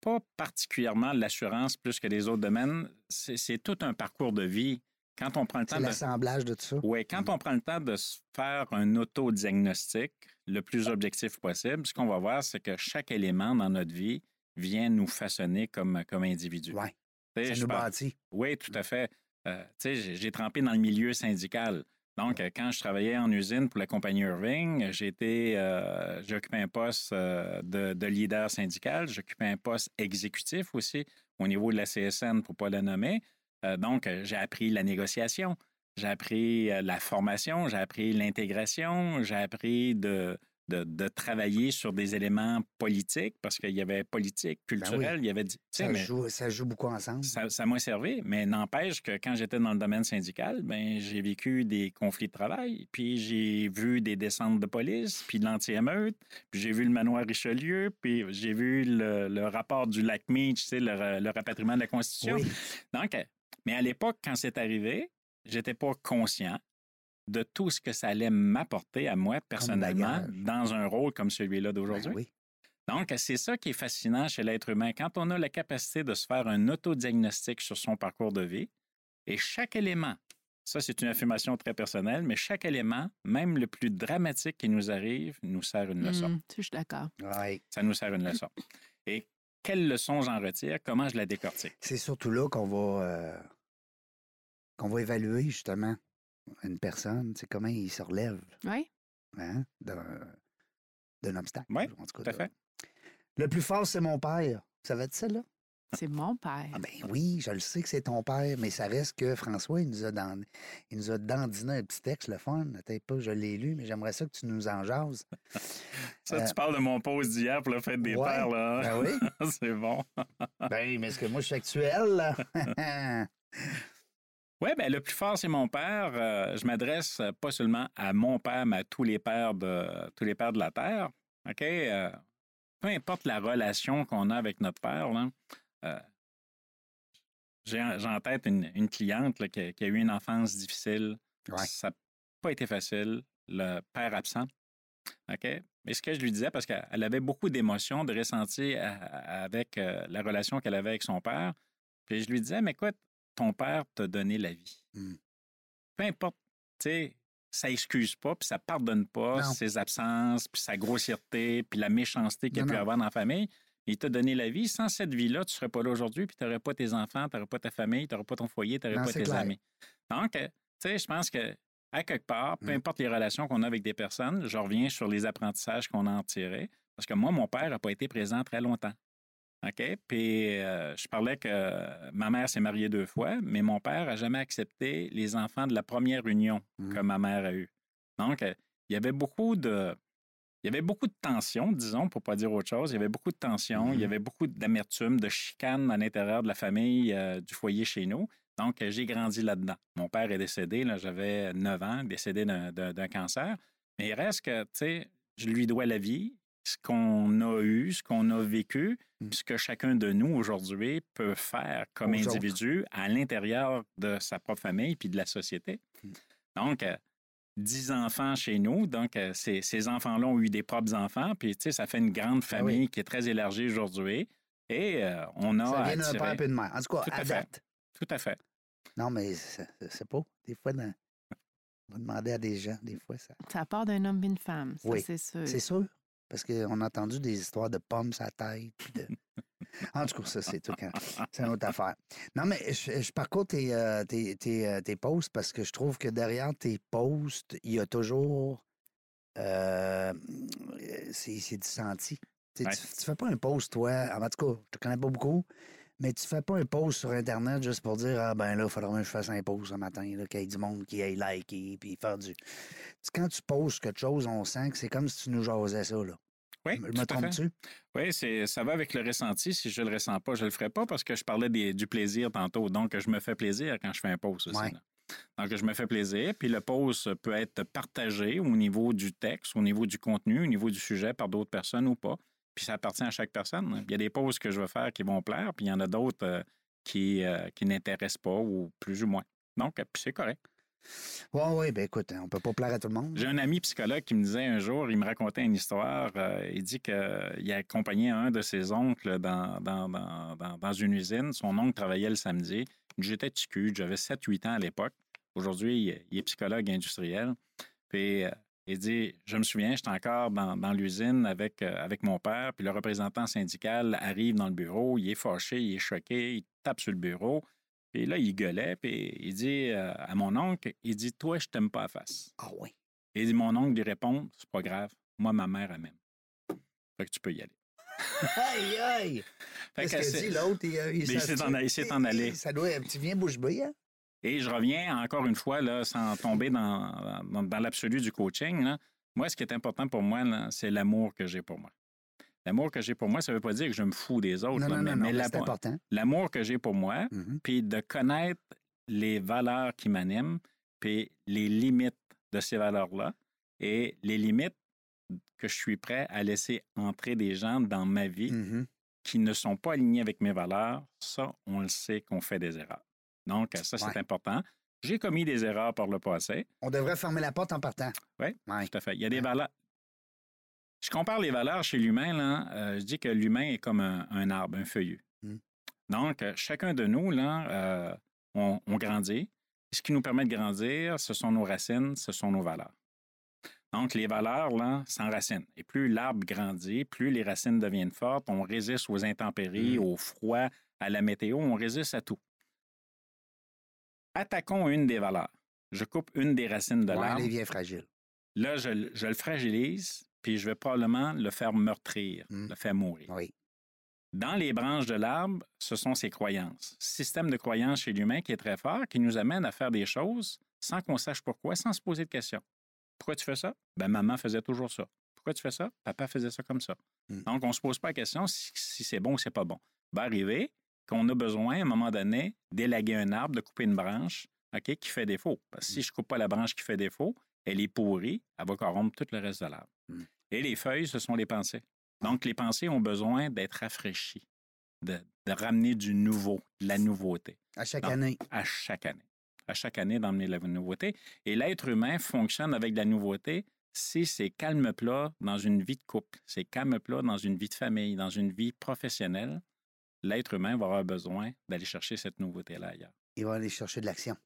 pas particulièrement l'assurance plus que les autres domaines. C'est tout un parcours de vie quand on prend le temps de... l'assemblage de tout ça. Oui, quand on prend le temps de se faire un autodiagnostic le plus objectif possible, ce qu'on va voir, c'est que chaque élément dans notre vie vient nous façonner comme, comme individu. Oui, ça nous parle- bâtit. Oui, tout à fait. Euh, tu sais, j'ai trempé dans le milieu syndical. Donc, euh, quand je travaillais en usine pour la compagnie Irving, été, euh, occupé un poste euh, de, de leader syndical. J'occupais un poste exécutif aussi au niveau de la CSN, pour pas la nommer. Donc, j'ai appris la négociation, j'ai appris la formation, j'ai appris l'intégration, j'ai appris de, de, de travailler sur des éléments politiques parce qu'il y avait politique, culturel, il y avait... Ça, mais- joue, ça joue beaucoup ensemble. ça ça m'a servi, mais n'empêche que quand j'étais dans le domaine syndical, ben j'ai vécu des conflits de travail, puis j'ai vu des descentes de police, puis de l'anti-émeute, puis j'ai vu le manoir Richelieu, puis j'ai vu le, le rapport du lac Meach, tu sais, le, le rapatriement de la Constitution. Oui. Donc, euh, mais à l'époque, quand c'est arrivé, j'étais pas conscient de tout ce que ça allait m'apporter à moi personnellement dans un rôle comme celui-là d'aujourd'hui. Ben oui. Donc, c'est ça qui est fascinant chez l'être humain. Quand on a la capacité de se faire un autodiagnostic sur son parcours de vie, et chaque élément, ça c'est une affirmation très personnelle, mais chaque élément, même le plus dramatique qui nous arrive, nous sert une leçon. Ça, je suis d'accord. Ouais. Ça nous sert une leçon. Et quelle leçon j'en retire? Comment je la décortique? C'est surtout là qu'on va, euh, qu'on va évaluer justement une personne, c'est comment il se relève Oui, hein, d'un, obstacle. Oui, en tout Tout à fait. Le plus fort, c'est mon père. Ça va être ça, là? c'est mon père. Ah ben oui, je le sais que c'est ton père, mais ça reste que François, il nous a, dans, il nous a dandiné un petit texte, le fun. Attends pas, je l'ai lu, mais j'aimerais ça que tu nous en jases. Ça, Euh, tu parles de mon pause d'hier pour la fête des ouais, pères, là. Ben oui. c'est bon. ben, mais est-ce que moi, je suis actuel, là? Oui, ben le plus fort, c'est mon père. Euh, je m'adresse euh, pas seulement à mon père, mais à tous les pères de, tous les pères de la Terre. OK? Euh, peu importe la relation qu'on a avec notre père, là, euh, j'ai en j'ai en tête une, une cliente là, qui, a, qui a eu une enfance difficile. Ouais. Ça n'a pas été facile. Le père absent. OK? Mais ce que je lui disais, parce qu'elle avait beaucoup d'émotions, de ressentis avec la relation qu'elle avait avec son père. Puis je lui disais, mais écoute, ton père t'a donné la vie. Hmm. Peu importe, tu sais, ça excuse pas, puis ça pardonne pas Non. ses absences, puis sa grossièreté, puis la méchanceté qu'il a Non, pu non. avoir dans la famille. Il t'a donné la vie. Sans cette vie-là, tu serais pas là aujourd'hui, puis tu n'aurais pas tes enfants, tu n'aurais pas ta famille, tu n'aurais pas ton foyer, tu n'aurais pas tes clair. amis. Donc, tu sais, je pense que à quelque part, peu Mm. importe les relations qu'on a avec des personnes, je reviens sur les apprentissages qu'on a en tirés. Parce que moi, mon père n'a pas été présent très longtemps. OK? Puis euh, je parlais que ma mère s'est mariée deux fois, mais mon père n'a jamais accepté les enfants de la première union que ma mère a eue. Donc, euh, il y avait beaucoup de. Il y avait beaucoup de tensions, disons, pour pas dire autre chose. Il y avait beaucoup de tensions, il y Mhm. avait beaucoup d'amertume, de chicane à l'intérieur de la famille, euh, du foyer chez nous. Donc, j'ai grandi là-dedans. Mon père est décédé, là, j'avais 9 ans, décédé d'un cancer. Mais il reste que, tu sais, je lui dois la vie, ce qu'on a eu, ce qu'on a vécu, Mm. puis ce que chacun de nous aujourd'hui peut faire comme Aux autres. individu à l'intérieur de sa propre famille puis de la société. Mm. Donc, euh, 10 enfants chez nous. Donc, euh, ces, ces enfants-là ont eu des propres enfants. Puis, tu sais, ça fait une grande Ah famille qui est très élargie aujourd'hui. Et euh, on a. ça vient d'un père et de mère. En tout cas, Tout à à fait. date. Tout à fait. Non, mais c'est c'est pas. Des fois, dans- on va demander à des gens, des fois, ça. Ça part d'un homme et une femme, ça, Oui, c'est sûr. C'est sûr. Parce qu'on a entendu des histoires de pommes la tête. puis de- En tout cas, ça, c'est tout. quand- C'est une autre affaire. Non, mais je, je parcours tes, euh, tes, tes, euh, tes posts parce que je trouve que derrière tes posts, il y a toujours. euh, c'est du senti. Tu Ouais. Tu, tu fais pas un post, toi. En tout cas, je te connais pas beaucoup. Mais tu fais pas un post sur Internet juste pour dire Ah ben là, il faudrait que je fasse un post ce matin, qu'il y ait du monde qui aille liker puis faire du. Quand tu postes quelque chose, on sent que c'est comme si tu nous jasais ça. Là. Oui, Je me trompe-tu? Oui, c'est, ça va avec le ressenti. Si je le ressens pas, je le ferai pas parce que je parlais des- du plaisir tantôt. Donc, je me fais plaisir quand je fais un post aussi. Ouais. là. Donc, je me fais plaisir. Puis le post peut être partagé au niveau du texte, au niveau du contenu, au niveau du sujet par d'autres personnes ou pas. Puis ça appartient à chaque personne. Il y a des posts que je veux faire qui vont plaire, puis il y en a d'autres euh, qui, euh, qui n'intéressent pas ou plus ou moins. Donc, euh, puis c'est correct. Oui, oui, ben écoute, on peut pas plaire à tout le monde. J'ai un ami psychologue qui me disait un jour, il me racontait une histoire. euh, il dit qu'il a accompagné un de ses oncles dans, dans, dans, dans- une usine. Son oncle travaillait le samedi. J'étais petit cul, j'avais 7-8 ans à l'époque. Aujourd'hui, il- est psychologue industriel. Puis euh, il dit Je me souviens, j'étais encore dans, dans l'usine avec, euh, avec mon père, puis le représentant syndical arrive dans le bureau, il est fâché, il est choqué, il tape sur le bureau. Puis là, il gueulait, puis il dit euh, à mon oncle Il dit Toi, je t'aime pas à face. Ah oui. Et mon oncle lui répond C'est pas grave, moi, ma mère, elle m'aime. Fait que tu peux y aller. Aïe, aïe! Fait Qu'est-ce que dit l'autre? Il, euh, s'est en- il s'est en allé. Ça doit, tu viens bouche bée, hein? Et je reviens encore une fois, là, sans tomber dans, dans, dans l'absolu du coaching. là. Moi, ce qui est important pour moi, c'est l'amour que j'ai pour moi. L'amour que j'ai pour moi, ça ne veut pas dire que je me fous des autres, Non, là, non, mais, non, non, mais mais c'est l'amour- important. l'amour que j'ai pour moi, Mhm. puis de connaître les valeurs qui m'animent, puis les limites de ces valeurs-là, et les limites que je suis prêt à laisser entrer des gens dans ma vie Mhm. qui ne sont pas alignés avec mes valeurs, ça, on le sait qu'on fait des erreurs. Donc, ça, c'est Ouais. important. J'ai commis des erreurs par le passé. On devrait fermer la porte en partant. Oui, Ouais. tout à fait. Il y a des valeurs. Je compare les valeurs chez l'humain, là, euh, je dis que l'humain est comme un, un arbre, un feuillu. Mm. Donc, euh, chacun de nous, là, euh, on, on grandit. Ce qui nous permet de grandir, ce sont nos racines, ce sont nos valeurs. Donc, les valeurs, là, s'enracinent. Et plus l'arbre grandit, plus les racines deviennent fortes, on résiste aux intempéries, Mm. au froid, à la météo, on résiste à tout. Attaquons une des valeurs. Je coupe une des racines de Ouais, l'arbre. les vieux fragiles. Là, je le fragilise, puis je vais probablement le faire meurtrir, Mm. le faire mourir. Oui. Dans les branches de l'arbre, ce sont ses croyances. Système de croyances chez l'humain qui est très fort, qui nous amène à faire des choses sans qu'on sache pourquoi, sans se poser de questions. Pourquoi tu fais ça? Ben, maman faisait toujours ça. Pourquoi tu fais ça? Papa faisait ça comme ça. Mm. Donc, on ne se pose pas la question si, si c'est bon ou c'est pas bon. Va arriver qu'on a besoin, à un moment donné, d'élaguer un arbre, de couper une branche OK, qui fait défaut. Parce que si je ne coupe pas la branche qui fait défaut, elle est pourrie, elle va corrompre tout le reste de l'arbre. Mm. Et les feuilles, ce sont les pensées. Donc, les pensées ont besoin d'être rafraîchies, de, de ramener du nouveau, de la nouveauté, À chaque année. à chaque année. À chaque année, d'emmener la nouveauté. Et l'être humain fonctionne avec de la nouveauté si c'est calme plat dans une vie de couple, c'est calme plat dans une vie de famille, dans une vie professionnelle. L'être humain va avoir besoin d'aller chercher cette nouveauté-là ailleurs. Il va aller chercher de l'action.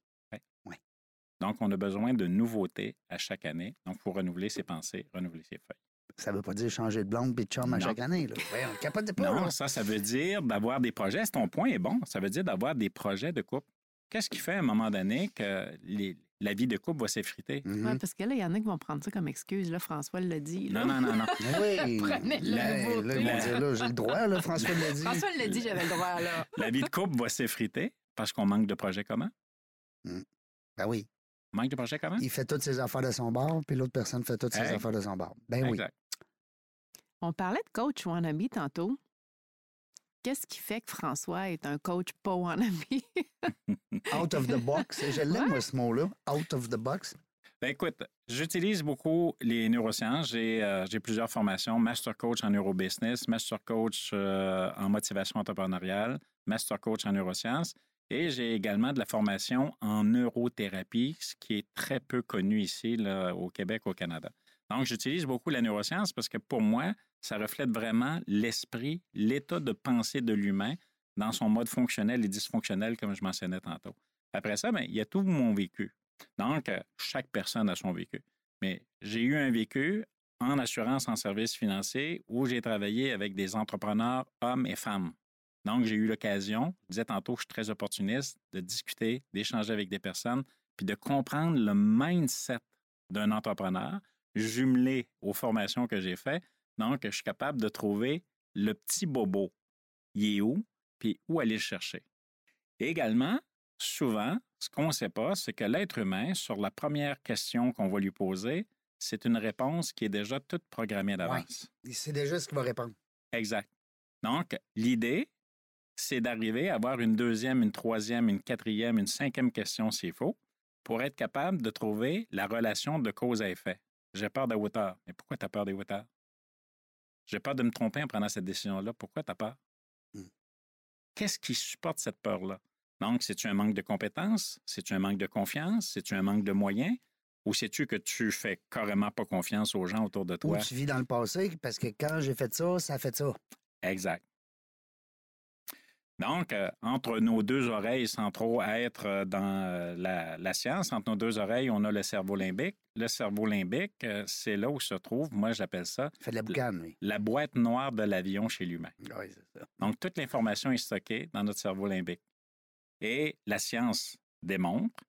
Donc, on a besoin de nouveautés à chaque année. Donc, il faut renouveler ses pensées, renouveler ses feuilles. Ça veut pas dire changer de blonde et de chum à chaque année. Là. Ouais, on capote pas. Non, là. ça, ça veut dire d'avoir des projets. Ton point est bon. Ça veut dire d'avoir des projets de couple. Qu'est-ce qui fait à un moment donné que les- la vie de couple va s'effriter? Mhm. Ouais, parce que là, il y en a qui vont prendre ça comme excuse. Là, François l'a dit. là. Non, non, non, non. Oui. Prenez la Là, là, ils vont dire, là, j'ai le droit, là, François l'a dit. François l'a dit, j'avais le droit, là. La vie de couple va s'effriter parce qu'on manque de projets communs? Ben oui. Manque de projets communs? Il fait toutes ses affaires de son bar, puis l'autre personne fait toutes ses affaires de son bar. Ben oui. On parlait de coach wannabe tantôt. Qu'est-ce qui fait que François est un coach pas wannabe? Out of the box. Je l'aime, moi, ce mot-là. Out of the box. Ben écoute, j'utilise beaucoup les neurosciences. J'ai euh, j'ai plusieurs formations, Master Coach en neurobusiness, Master Coach euh, en motivation entrepreneuriale, Master Coach en neurosciences. Et j'ai également de la formation en neurothérapie, ce qui est très peu connu ici là, au Québec, au Canada. Donc, j'utilise beaucoup la neuroscience parce que pour moi, ça reflète vraiment l'esprit, l'état de pensée de l'humain dans son mode fonctionnel et dysfonctionnel, comme je mentionnais tantôt. Après ça, ben, il y a tout mon vécu. Donc, euh, chaque personne a son vécu. Mais j'ai eu un vécu en assurance en services financiers où j'ai travaillé avec des entrepreneurs hommes et femmes. Donc, j'ai eu l'occasion, je disais tantôt, je suis très opportuniste, de discuter, d'échanger avec des personnes, puis de comprendre le mindset d'un entrepreneur jumelé aux formations que j'ai faites. Donc, je suis capable de trouver le petit bobo. Il est où? Puis où aller le chercher. Et également, souvent, ce qu'on ne sait pas, c'est que l'être humain, sur la première question qu'on va lui poser, c'est une réponse qui est déjà toute programmée d'avance. Il sait déjà ce qu'il va répondre. Exact. Donc, l'idée, c'est d'arriver à avoir une deuxième, une troisième, une quatrième, une cinquième question s'il faut, pour être capable de trouver la relation de cause à effet. J'ai peur hauteurs. Mais pourquoi tu as peur des hauteurs? J'ai peur de me tromper en prenant cette décision-là. Pourquoi tu as peur? Hmm. Qu'est-ce qui supporte cette peur-là? Donc, c'est-tu un manque de compétences? C'est-tu un manque de confiance? C'est-tu un manque de moyens? Ou sais-tu que tu fais carrément pas confiance aux gens autour de Ou toi? tu vis dans le passé parce que quand j'ai fait ça, ça a fait ça. Exact. Donc, euh, entre nos deux oreilles, sans trop être euh, dans euh, la, la science, entre nos deux oreilles, on a le cerveau limbique. Le cerveau limbique, euh, c'est là où se trouve, moi j'appelle ça, Il fait de la boucane, oui. la boîte noire de l'avion chez l'humain. Oui, c'est ça. Donc, toute l'information est stockée dans notre cerveau limbique. Et la science démontre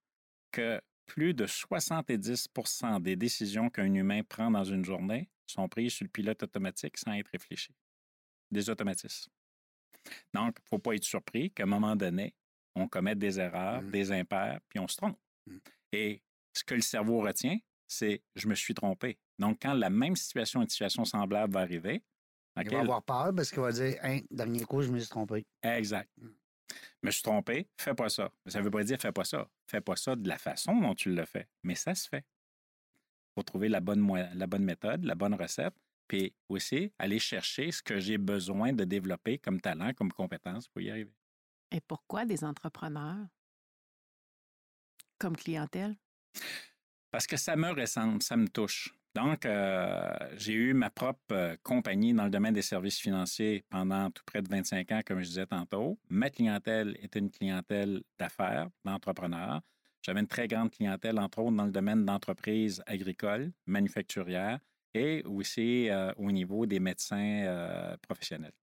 que plus de 70% des décisions qu'un humain prend dans une journée sont prises sur le pilote automatique sans être réfléchi. Des automatismes. Donc, il ne faut pas être surpris qu'à un moment donné, on commette des erreurs, Mm. des impairs, puis on se trompe. Mm. Et ce que le cerveau retient, c'est je me suis trompé. Donc, quand la même situation, une situation semblable va arriver, Il va avoir peur parce qu'il va dire Hein, dernier coup, je me suis trompé. Exact. Je me suis trompé, fais pas ça. Ça ne veut pas dire fais pas ça. Fais pas ça de la façon dont tu le fais. Mais ça se fait. Il faut trouver la bonne, moi- la bonne méthode, la bonne recette, puis aussi aller chercher ce que j'ai besoin de développer comme talent, comme compétence pour y arriver. Et pourquoi des entrepreneurs? Comme clientèle? Parce que ça me ressemble, ça me touche. Donc, euh, j'ai eu ma propre euh, compagnie dans le domaine des services financiers pendant tout près de 25 ans, comme je disais tantôt. Ma clientèle était une clientèle d'affaires, d'entrepreneurs. J'avais une très grande clientèle, entre autres, dans le domaine d'entreprises agricoles, manufacturières et aussi euh, au niveau des médecins euh, professionnels.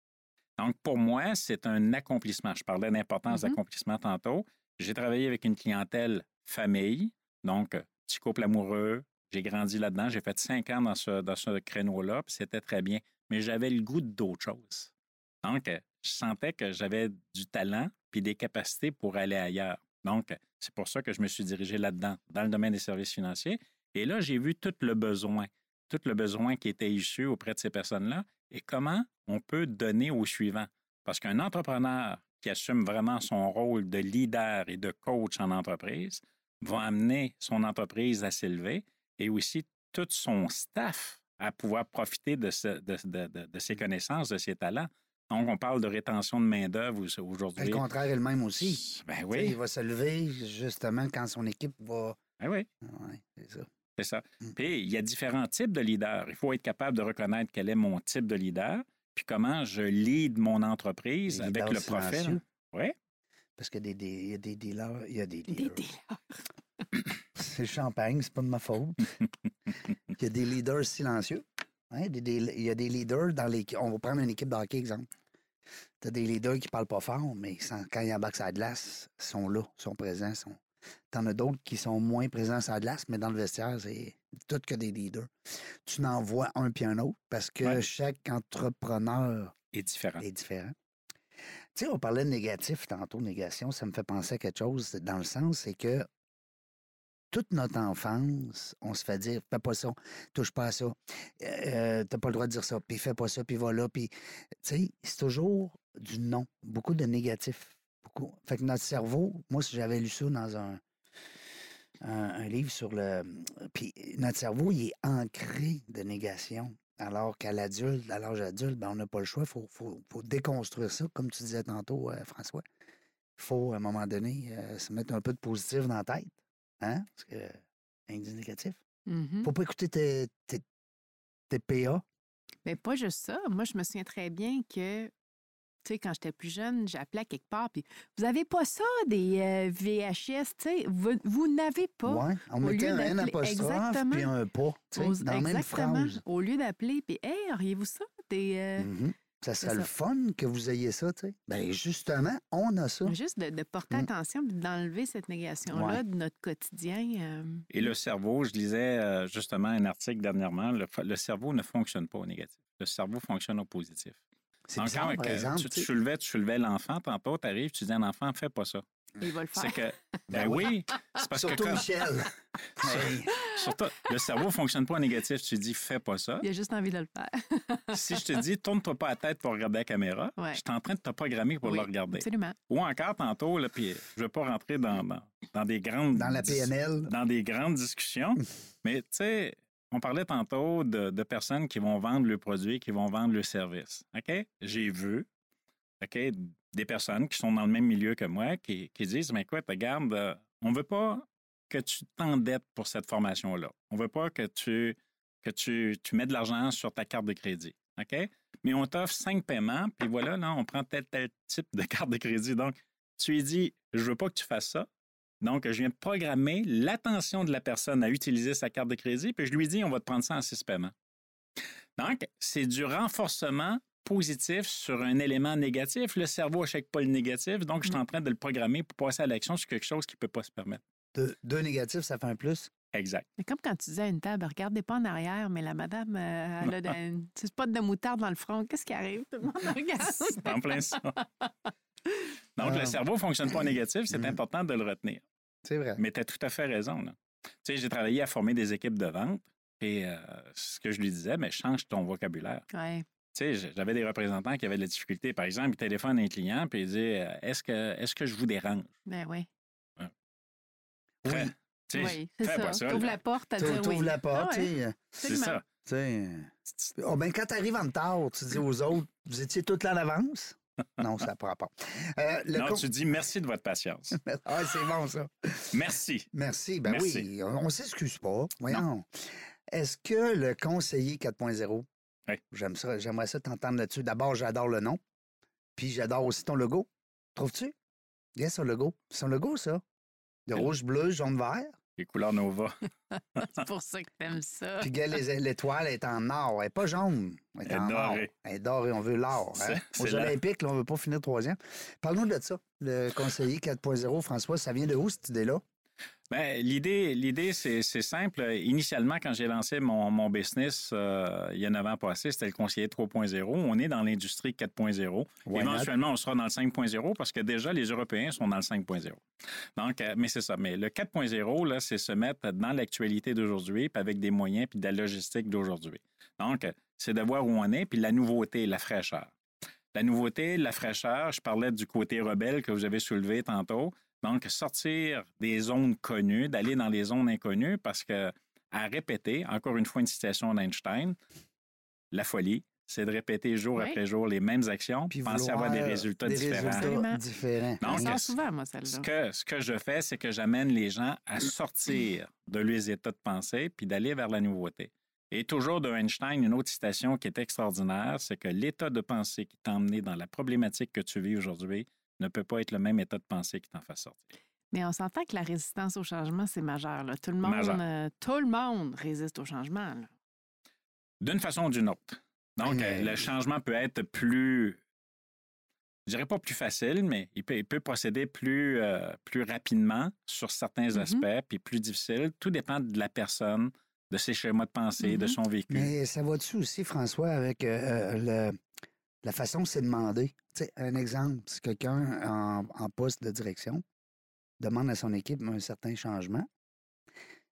Donc, pour moi, c'est un accomplissement. Je parlais d'importance Mhm. d'accomplissement tantôt. J'ai travaillé avec une clientèle famille, donc petit couple amoureux. J'ai grandi là-dedans. J'ai fait cinq ans dans ce, dans ce créneau-là, puis c'était très bien. Mais j'avais le goût d'autre chose. Donc, je sentais que j'avais du talent puis des capacités pour aller ailleurs. Donc, c'est pour ça que je me suis dirigé là-dedans, dans le domaine des services financiers. Et là, j'ai vu tout le besoin, tout le besoin qui était issu auprès de ces personnes-là et comment on peut donner au suivant. Parce qu'un entrepreneur qui assume vraiment son rôle de leader et de coach en entreprise va amener son entreprise à s'élever et aussi tout son staff à pouvoir profiter de, ce- de, de- de- de ses connaissances, de ses talents. Donc, on parle de rétention de main-d'œuvre au- aujourd'hui. Le contraire est le même aussi. Ben oui, Il va se lever justement quand son équipe va. ben oui. Ouais, c'est ça. C'est ça. Mm. Puis, il y a différents types de leaders. Il faut être capable de reconnaître quel est mon type de leader, puis comment je lead mon entreprise avec le profil. Oui, Parce qu'il y a des, des- il y a des dealers. Il y a des Des dealers. C'est le champagne, c'est pas de ma faute. il y a des leaders silencieux. Hein, des- des- il y a des leaders dans les. On va prendre une équipe de hockey, exemple. Tu as des leaders qui parlent pas fort, mais sans- quand ils embarquent sur la glace, ils sont là, sont présents. Sont... Tu en as d'autres qui sont moins présents sur la glace, mais dans le vestiaire, c'est tout que des leaders. Tu n'en vois un puis un autre parce que Ouais. chaque entrepreneur différent. est différent. Tu sais, on parlait de négatif tantôt, négation, ça me fait penser à quelque chose dans le sens, c'est que toute notre enfance, on se fait dire, fais pas ça, touche pas à ça, euh, t'as pas le droit de dire ça, puis fais pas ça, puis voilà, puis, tu sais, c'est toujours du non, beaucoup de négatif, beaucoup. Fait que notre cerveau, moi, si j'avais lu ça dans un, un, un livre sur le... Puis notre cerveau, il est ancré de négation. Alors qu'à l'adulte, à l'âge adulte, ben, on n'a pas le choix. Il faut, faut- faut déconstruire ça, comme tu disais tantôt, euh, François. Il faut, à un moment donné, euh, se mettre un peu de positif dans la tête. Hein? Parce que, du négatif. Mhm. faut pas écouter tes, tes, tes PA. Mais pas juste ça. Moi, je me souviens très bien que, tu sais, quand j'étais plus jeune, j'appelais à quelque part, puis vous avez pas ça, des euh, VHS, tu sais, vous, vous n'avez pas. Ouais, on Au mettait lieu un apostrophe Exactement. puis un pas, tu sais, dans la même exactement. phrase. Au lieu d'appeler, puis, hey, auriez-vous ça? Des, euh, Mhm. Ça serait le fun que vous ayez ça, tu sais. Ben justement, on a ça. Juste de, de porter Mm. attention puis d'enlever cette négation-là Ouais. de notre quotidien. euh, Et le cerveau, je lisais euh, justement un article dernièrement, le, le cerveau ne fonctionne pas au négatif. Le cerveau fonctionne au positif. C'est Donc, bizarre, quand, par exemple. tu, tu soulevais, tu soulevais l'enfant, tantôt, tu arrives, tu dis à un enfant, fais pas ça. il va le faire. C'est que, ben Ben oui, c'est parce Surtout que quand- Michel. Hey. surtout, le cerveau fonctionne pas au négatif. Tu dis, fais pas ça. Il a juste envie de le faire. si je te dis, tourne-toi pas la tête pour regarder la caméra, Ouais. je suis en train de te programmer pour Oui, le regarder. Absolument. Ou encore tantôt, là, puis je veux pas rentrer dans, dans, dans des grandes Dans la PNL. dans des grandes discussions, mais tu sais, on parlait tantôt de, personnes qui vont vendre le produit, qui vont vendre le service. OK? J'ai vu, OK, des personnes qui sont dans le même milieu que moi qui, disent, mais écoute, regarde, euh, on veut pas que tu t'endettes pour cette formation-là. On veut pas que tu, que mets de l'argent sur ta carte de crédit. OK? mais on t'offre cinq paiements, puis voilà, là, on prend tel, tel type de carte de crédit. Donc, tu lui dis, je veux pas que tu fasses ça. Donc, je viens de programmer l'attention de la personne à utiliser sa carte de crédit, puis je lui dis, on va te prendre ça en six paiements. Donc, c'est du renforcement positif sur un élément négatif. Le cerveau n'achète pas le négatif, donc je suis Mm. en train de le programmer pour passer à l'action sur quelque chose qui ne peut pas se permettre. Deux, deux négatifs, ça fait un plus? Exact. Comme quand tu disais à une table, regardez pas en arrière, mais la madame, euh, elle a de- un petit spot de moutarde dans le front. Qu'est-ce qui arrive? Tout le monde regarde. C'est en plein ça. Donc, Ah. le cerveau ne fonctionne pas en négatif, c'est Mhm. important de le retenir. C'est vrai. Mais tu as tout à fait raison. là. Tu sais, j'ai travaillé à former des équipes de vente et euh, ce que je lui disais, mais change ton vocabulaire. Ouais. Tu sais, j'avais des représentants qui avaient de la difficulté. Par exemple, ils téléphonent à un client puis ils disent euh, Est-ce que, est que je vous dérange? Ben oui. Oui. tu sais, Oui, c'est ça. ça, T'ouvres la porte, à dire oui. ouvres la porte, Ah ouais, tu sais. C'est ça. tu sais. Oh, ben, quand tu arrives en retard, tu dis aux autres, vous étiez tous là en avance? Non, ça ne prend pas. Euh, le Non, con- tu dis merci de votre patience. Ah, c'est bon, ça. Merci. Merci. Ben Merci. oui, on ne s'excuse pas. Voyons. Est-ce que le conseiller 4.0, Oui. j'aime ça, j'aimerais ça t'entendre là-dessus. D'abord, j'adore le nom. Puis j'adore aussi ton logo. Trouves-tu? Regarde son logo. C'est son logo, ça. De C'est- rouge, bleu, jaune, vert? Les couleurs Nova. C'est pour ça que t'aimes ça. Puis l'étoile est en or. Elle n'est pas jaune. Elle est, Elle est en or. Elle est dorée. On veut l'or. C'est- Hein? Aux Olympiques, là, on ne veut pas finir troisième. Parle-nous de ça. Le conseiller 4.0, François, ça vient de où cette idée-là? Ben, l'idée, l'idée c'est, simple. Initialement, quand j'ai lancé mon, mon business euh, il y a neuf ans passés, c'était le conseiller 3.0. On est dans l'industrie 4.0. Why not? Éventuellement, on sera dans le 5.0 parce que déjà, les Européens sont dans le 5.0. Donc, euh, mais c'est ça. Mais le 4.0, là, c'est se mettre dans l'actualité d'aujourd'hui, puis avec des moyens, puis de la logistique d'aujourd'hui. Donc, c'est de voir où on est, puis la nouveauté, la fraîcheur. La nouveauté, la fraîcheur, je parlais du côté rebelle que vous avez soulevé tantôt. Donc, sortir des zones connues, d'aller dans les zones inconnues, parce que à répéter, encore une fois une citation d'Einstein, la folie, c'est de répéter jour Oui. après jour les mêmes actions, Puis penser avoir des résultats des différents. résultats différents. On Donc, ce- souvent, moi, Ce celle-là. que, ce que je fais, c'est que j'amène les gens à sortir de leurs états de pensée puis d'aller vers la nouveauté. Et toujours de Einstein, une autre citation qui est extraordinaire, c'est que l'état de pensée qui t'a emmené dans la problématique que tu vis aujourd'hui ne peut pas être le même état de pensée qui t'en fasse sortir. Mais on s'entend que la résistance au changement, c'est majeur. là. Tout, le monde, Majeur. euh, tout le monde résiste au changement. D'une façon ou d'une autre. Donc, Mais- euh, le changement peut être plus, je dirais pas plus facile, mais il peut, il peut procéder plus, euh, plus rapidement sur certains Mhm. aspects, puis plus difficile. Tout dépend de la personne, de ses schémas de pensée, de Mhm. son vécu. Mais ça va-tu aussi, François, avec euh, euh, le- la façon c'est demandé? Tu sais, un exemple, si quelqu'un en, en poste de direction demande à son équipe un certain changement,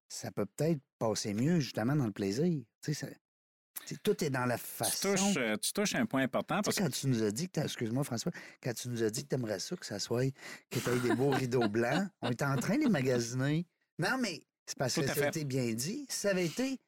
ça peut peut-être passer mieux justement dans le plaisir. Tu sais, ça- tout est dans la Tu façon. touches, euh, tu touches un point important parce quand tu nous as dit que excuse-moi François, quand tu nous as dit que tu aimerais ça, que ça soit, que tu aies des beaux rideaux blancs, on est en train de les magasiner. Non, mais c'est parce Tout que ça a été bien dit. Ça avait été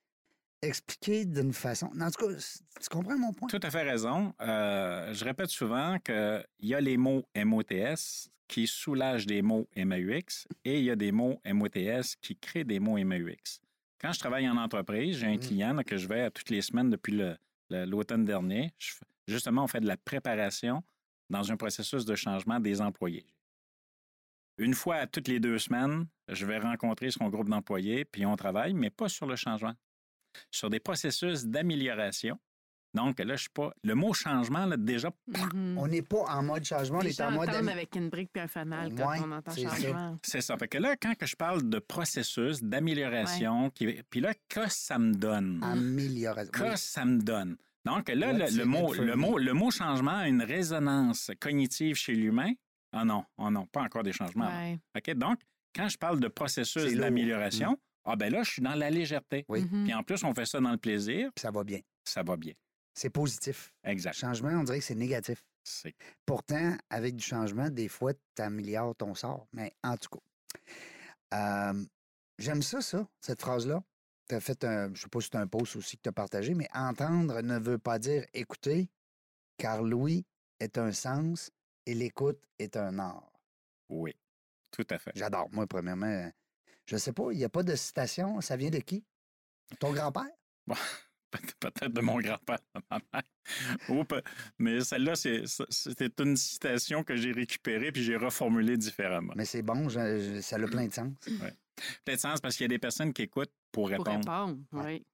expliqué d'une façon. En tout cas, tu comprends mon point? tout à fait raison. Euh, je répète souvent qu'il y a les mots MOTS qui soulagent des mots MAUX et il y a des mots MOTS qui créent des mots MAUX. Quand je travaille en entreprise, j'ai un Mm. client là, que je vais à toutes les semaines depuis l'automne dernier. Je justement, on fait de la préparation dans un processus de changement des employés. Une fois à toutes les deux semaines, je vais rencontrer son groupe d'employés, puis on travaille, mais pas sur le changement, sur des processus d'amélioration. Donc là, je suis pas. Le mot changement, là, déjà, Mhm. On n'est pas en mode changement, on Les est en mode. am- avec une brique puis un fanal quand Ouais, on entend c'est ça. changement. c'est ça. Fait que là, quand que je parle de processus, d'amélioration, puis là, que ça me donne? Amélioration. Que Oui. ça me donne? Donc là, le, mot, le, mot, le mot changement a une résonance cognitive chez l'humain? Ah non, ah non, pas encore des changements. Ouais. OK? Donc, quand je parle de processus d'amélioration, ah ben là, je suis dans la légèreté. Oui. Mhm. Puis en plus, on fait ça dans le plaisir, Puis ça va bien. ça va bien. C'est positif. Exact. Changement, on dirait que c'est négatif. C'est Pourtant, avec du changement, des fois, tu améliores ton sort. Mais en tout cas, euh, j'aime ça, ça, cette phrase-là. Tu as fait un, je sais pas si c'est un post aussi que tu as partagé, mais entendre ne veut pas dire écouter, car l'ouïe est un sens et l'écoute est un art. oui, tout à fait. J'adore. Moi, premièrement, euh, je sais pas, il n'y a pas de citation. Ça vient de qui? Ton grand-père? peut-être de mon grand-père, de ma mère. Mais celle-là, c'est- c'était une citation que j'ai récupérée puis j'ai reformulée différemment. Mais c'est bon, je- je- ça a plein de sens. Peut-être sens parce qu'il y a des personnes qui écoutent pour Pour répondre. répondre, oui.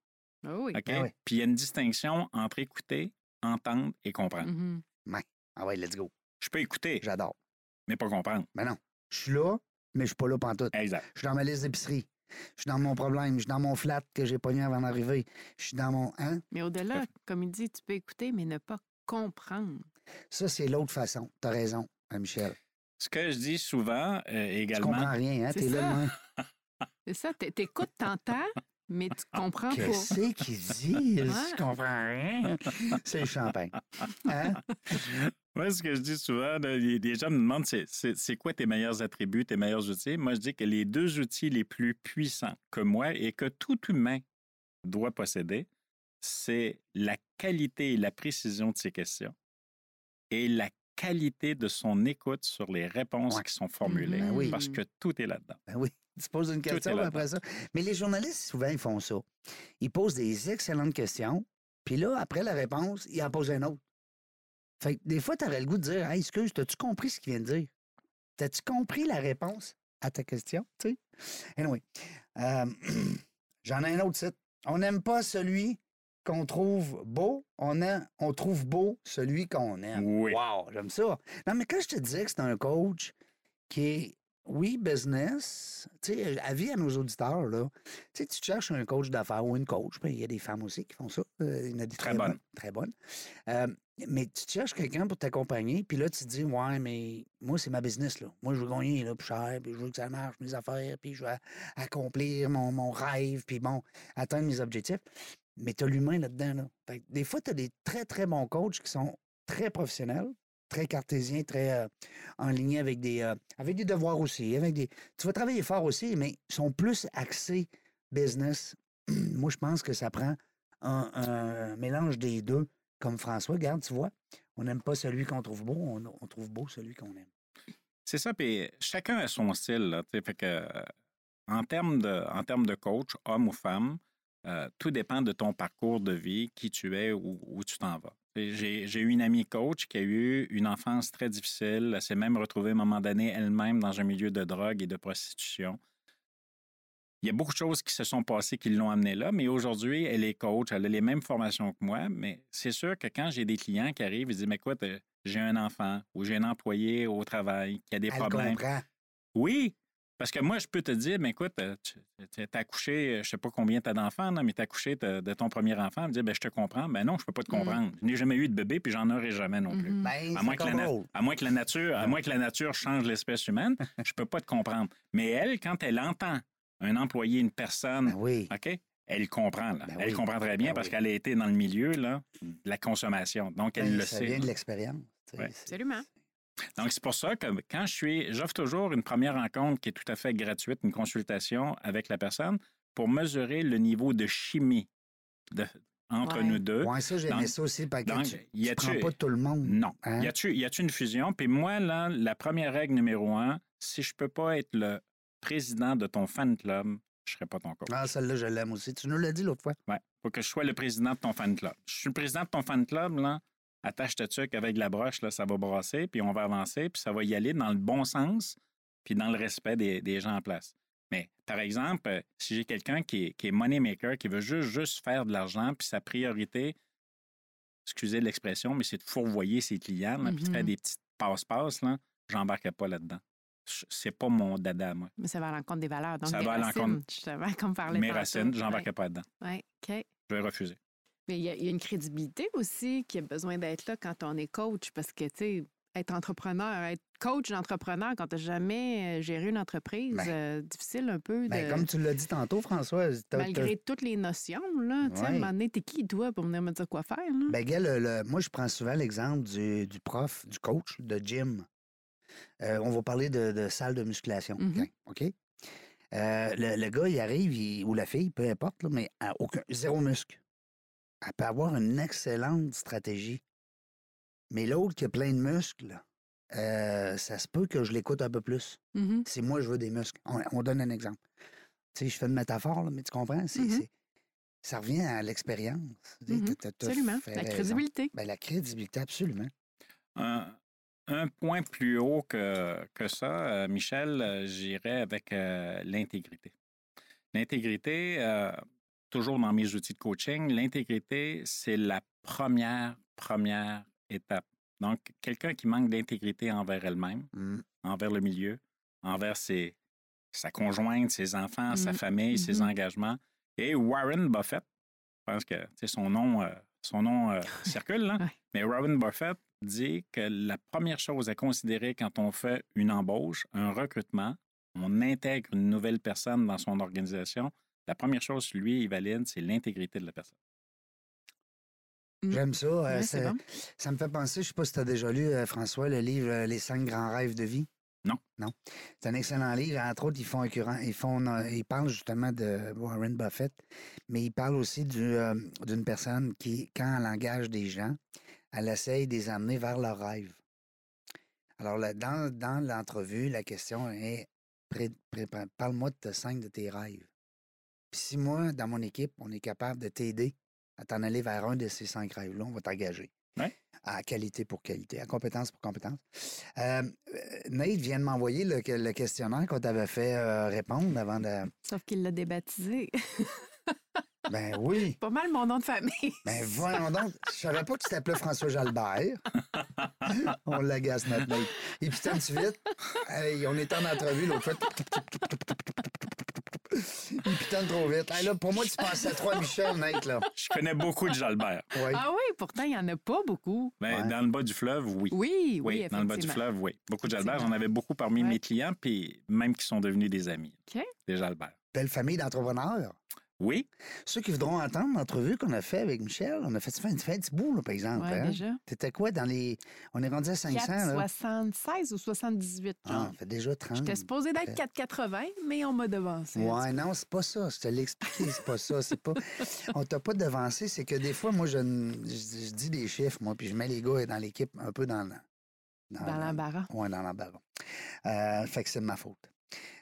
Ah oui. OK? Ah oui. Puis il y a une distinction entre écouter, entendre et comprendre. Mhm. Ah ouais, let's go. Je peux écouter, J'adore. mais pas comprendre. Mais non, je suis là, mais je suis pas là pantoute. Exact. Je suis dans ma liste d'épicerie. Je suis dans mon problème. Je suis dans mon flat que j'ai pogné avant d'arriver. Je suis dans mon... Hein? Mais au-delà, comme il dit, tu peux écouter, mais ne pas comprendre. Ça, c'est l'autre façon. T'as raison, hein, Michel. Ce que je dis souvent euh, Tu également, comprends rien, hein? C'est T'es là. C'est ça, t'é- t'écoutes, t'entends, mais tu comprends pas. Qu'est-ce qu'il dit? Je Ouais. comprends rien? C'est le champagne. Hein? Moi, ce que je dis souvent, là, les, gens me demandent c'est, c'est, c'est quoi tes meilleurs attributs, tes meilleurs outils? Moi, je dis que les deux outils les plus puissants que moi et que tout humain doit posséder, c'est la qualité et la précision de ses questions et la qualité de son écoute sur les réponses Ouais. qui sont formulées. Ben oui. Parce que tout est là-dedans. Ben oui. Tu poses une est question après ça. Mais les journalistes, souvent, ils font ça. Ils posent des excellentes questions, puis là, après la réponse, ils en posent une autre. Fait que des fois, tu aurais le goût de dire Hey, excuse, t'as-tu compris ce qu'il vient de dire? T'as-tu compris la réponse à ta question? Tu sais? Anyway, euh, j'en ai un autre site. On n'aime pas celui qu'on trouve beau, on, a- on trouve beau celui qu'on aime. Oui. Wow, j'aime ça. Non, mais quand je te disais que c'est un coach qui est, oui, business, tu sais, avis à nos auditeurs, là, tu sais, tu cherches un coach d'affaires ou une coach, ben, il y a des femmes aussi qui font ça, il y en a des Très très, bonnes. bonnes. Très bonnes. Euh, mais tu cherches quelqu'un pour t'accompagner, puis là, tu te dis, ouais, mais moi, c'est ma business, là. Moi, je veux gagner, là, plus cher, puis je veux que ça marche, mes affaires, puis je veux accomplir mon, mon rêve, puis bon, atteindre mes objectifs. Mais tu as l'humain là-dedans, là. Fait que des fois, tu as des très, très bons coachs qui sont très professionnels, très cartésiens, très euh, en ligne avec des, euh, des devoirs aussi. Avec des... Tu vas travailler fort aussi, mais ils sont plus axés business. Moi, je pense que ça prend un, mélange des deux. Comme François, regarde, tu vois, on n'aime pas celui qu'on trouve beau, on, trouve beau celui qu'on aime. C'est ça, puis chacun a son style. Là, fait que, euh, en, termes de, coach, homme ou femme, tout dépend de ton parcours de vie, qui tu es, où, où tu t'en vas. Et J'ai eu une amie coach qui a eu une enfance très difficile. Elle s'est même retrouvée à un moment donné elle-même dans un milieu de drogue et de prostitution. Il y a beaucoup de choses qui se sont passées qui l'ont amenée là, mais aujourd'hui, elle est coach, elle a les mêmes formations que moi, mais c'est sûr que quand j'ai des clients qui arrivent, ils disent, mais écoute, euh, j'ai un enfant ou j'ai un employé au travail qui a des Elle problèmes. comprend. Oui, parce que moi, je peux te dire, mais écoute, euh, tu as accouché, euh, je sais pas combien tu as d'enfants, mais tu as accouché de, ton premier enfant. Me dit, ben, je te comprends. Ben non, je peux pas te Mm. comprendre. Je n'ai jamais eu de bébé, puis j'en aurai jamais non plus. Mhm. Ben, À moins, que la ton na- rôle. à moins que la nature, à moins que la nature change l'espèce humaine, je peux pas te comprendre. Mais elle, quand elle entend un employé, une personne, Ben oui. OK? Elle comprend, là. Ben elle oui. comprend très bien Ben parce oui. qu'elle a été dans le milieu là, de la consommation. Donc, elle Ben, le ça sait. vient de l'expérience. Ouais. Absolument. Donc, c'est pour ça que quand je suis, j'offre toujours une première rencontre qui est tout à fait gratuite, une consultation avec la personne pour mesurer le niveau de chimie de- entre Ouais. nous deux. Ouais, ça, j'aimais ça aussi, parce que donc, tu, y tu prends pas tout le monde. Non. Hein? Y a-tu y a-tu une fusion? Puis moi, là, la première règle numéro un, si je peux pas être le président de ton fan club, je serai pas ton coach. Ah, celle-là, je l'aime aussi. Tu nous l'as dit l'autre fois. Ouais. Faut que je sois le président de ton fan club. Je suis le président de ton fan club, là. Attache ta tuque avec la broche, là, ça va brasser, puis on va avancer, puis ça va y aller dans le bon sens, puis dans le respect des, des gens en place. Mais, par exemple, euh, si j'ai quelqu'un qui est, qui est money maker, qui veut juste, juste faire de l'argent, puis sa priorité, excusez l'expression, mais c'est de fourvoyer ses clients, là, puis de faire des petites passe-passe, là, j'embarque pas là-dedans. C'est pas mon dada, moi. Mais ça va à l'encontre des valeurs. Donc, Ça va à l'encontre- justement, comme parlait Mes racines, j'embarque Ouais. pas dedans. Ouais, OK. Je vais refuser. Mais il y, a- il y a une crédibilité aussi qui a besoin d'être là quand on est coach parce que, tu sais, être entrepreneur, être coach d'entrepreneur quand tu n'as jamais euh, géré une entreprise, Ben. euh, difficile un peu de. Ben, comme tu l'as dit tantôt, François, t'as- malgré toutes les notions, là, tu sais, à un Ouais. moment donné, t'es qui, toi, pour venir me dire quoi faire, là? Ben, gars, le- le- moi, je prends souvent l'exemple du, du prof, du coach de gym. Euh, on va parler de, de salle de musculation. Mhm. tiens, OK? Euh, le, le gars, il arrive, il- ou la fille, peu importe, là, mais aucun, zéro muscle. Elle peut avoir une excellente stratégie. Mais l'autre qui a plein de muscles, euh, ça se peut que je l'écoute un peu plus. Mhm. Si moi, je veux des muscles. On, on donne un exemple. Tu sais, je fais une métaphore, là, mais tu comprends? C'est, c'est- ça revient à l'expérience. T'as Absolument. La raison. crédibilité. Ben, la crédibilité, absolument. Un, un point plus haut que, que ça, euh, Michel, euh, j'irais avec euh, l'intégrité. L'intégrité, euh, toujours dans mes outils de coaching, l'intégrité, c'est la première, première étape. Donc, quelqu'un qui manque d'intégrité envers elle-même, Mm. envers le milieu, envers ses, sa conjointe, ses enfants, sa Mhm. famille, ses Mhm. engagements. Et Warren Buffett, je pense que son nom, euh, son nom euh, circule, là. Ouais. mais Warren Buffett dit que la première chose à considérer quand on fait une embauche, un recrutement, on intègre une nouvelle personne dans son organisation, la première chose, lui, il valide, c'est l'intégrité de la personne. Mm. J'aime ça. euh, ça, bon. ça me fait penser, je ne sais pas si tu as déjà lu, euh, François, le livre euh, Les cinq grands rêves de vie. Non. Non. C'est un excellent livre. Entre autres, ils font ils font, euh, ils parlent justement de Warren Buffett, mais ils parlent aussi du, euh, d'une personne qui, quand elle engage des gens, elle essaye de les amener vers leurs rêves. Alors, là, dans, dans l'entrevue, la question est parle-moi de tes cinq de tes rêves. Puis si moi, dans mon équipe, on est capable de t'aider à t'en aller vers un de ces cinq rêves-là, on va t'engager. Ouais. À qualité pour qualité, à compétence pour compétence. Euh, Nate vient de m'envoyer le, le questionnaire qu'on t'avait fait euh, répondre avant de. Sauf qu'il l'a débaptisé. Ben oui. Pas mal mon nom de famille. Ben voyons donc. Je savais pas que tu t'appelais François Jalbert. on l'agace notre Nate. Et puis tu vite, hey, on était en entrevue l'autre fois. Il putain trop vite. Hey, là, pour moi, tu pensais à trois Michel, Nate, là. Je connais beaucoup de Jalbert. Oui. Ah oui, pourtant, il n'y en a pas beaucoup. Ouais. dans le bas du fleuve, oui. Oui, oui, dans le bas du fleuve, oui. Beaucoup de Jalbert. J'en avais beaucoup parmi Ouais. mes clients, puis même qui sont devenus des amis. OK. Des Jalbert. Belle famille d'entrepreneurs. Oui, Ceux qui voudront entendre l'entrevue qu'on a fait avec Michel, on a fait, ça fait, un petit bout, là, par exemple. Oui, hein? déjà. T'étais quoi dans les. On est rendu à 500, là? 4,76 ou 78, Ah, genre. ça fait déjà 30. J'étais supposée d'être 4,80, mais on m'a devancé. Ouais, non, c'est pas ça. Je te l'ai expliqué, c'est pas ça. C'est pas. On t'a pas devancé, c'est que des fois, moi, je, ne- je, je dis des chiffres, moi, puis je mets les gars dans l'équipe un peu dans. Dans l'embarras. Oui, dans l'embarras. Euh, fait que c'est de ma faute.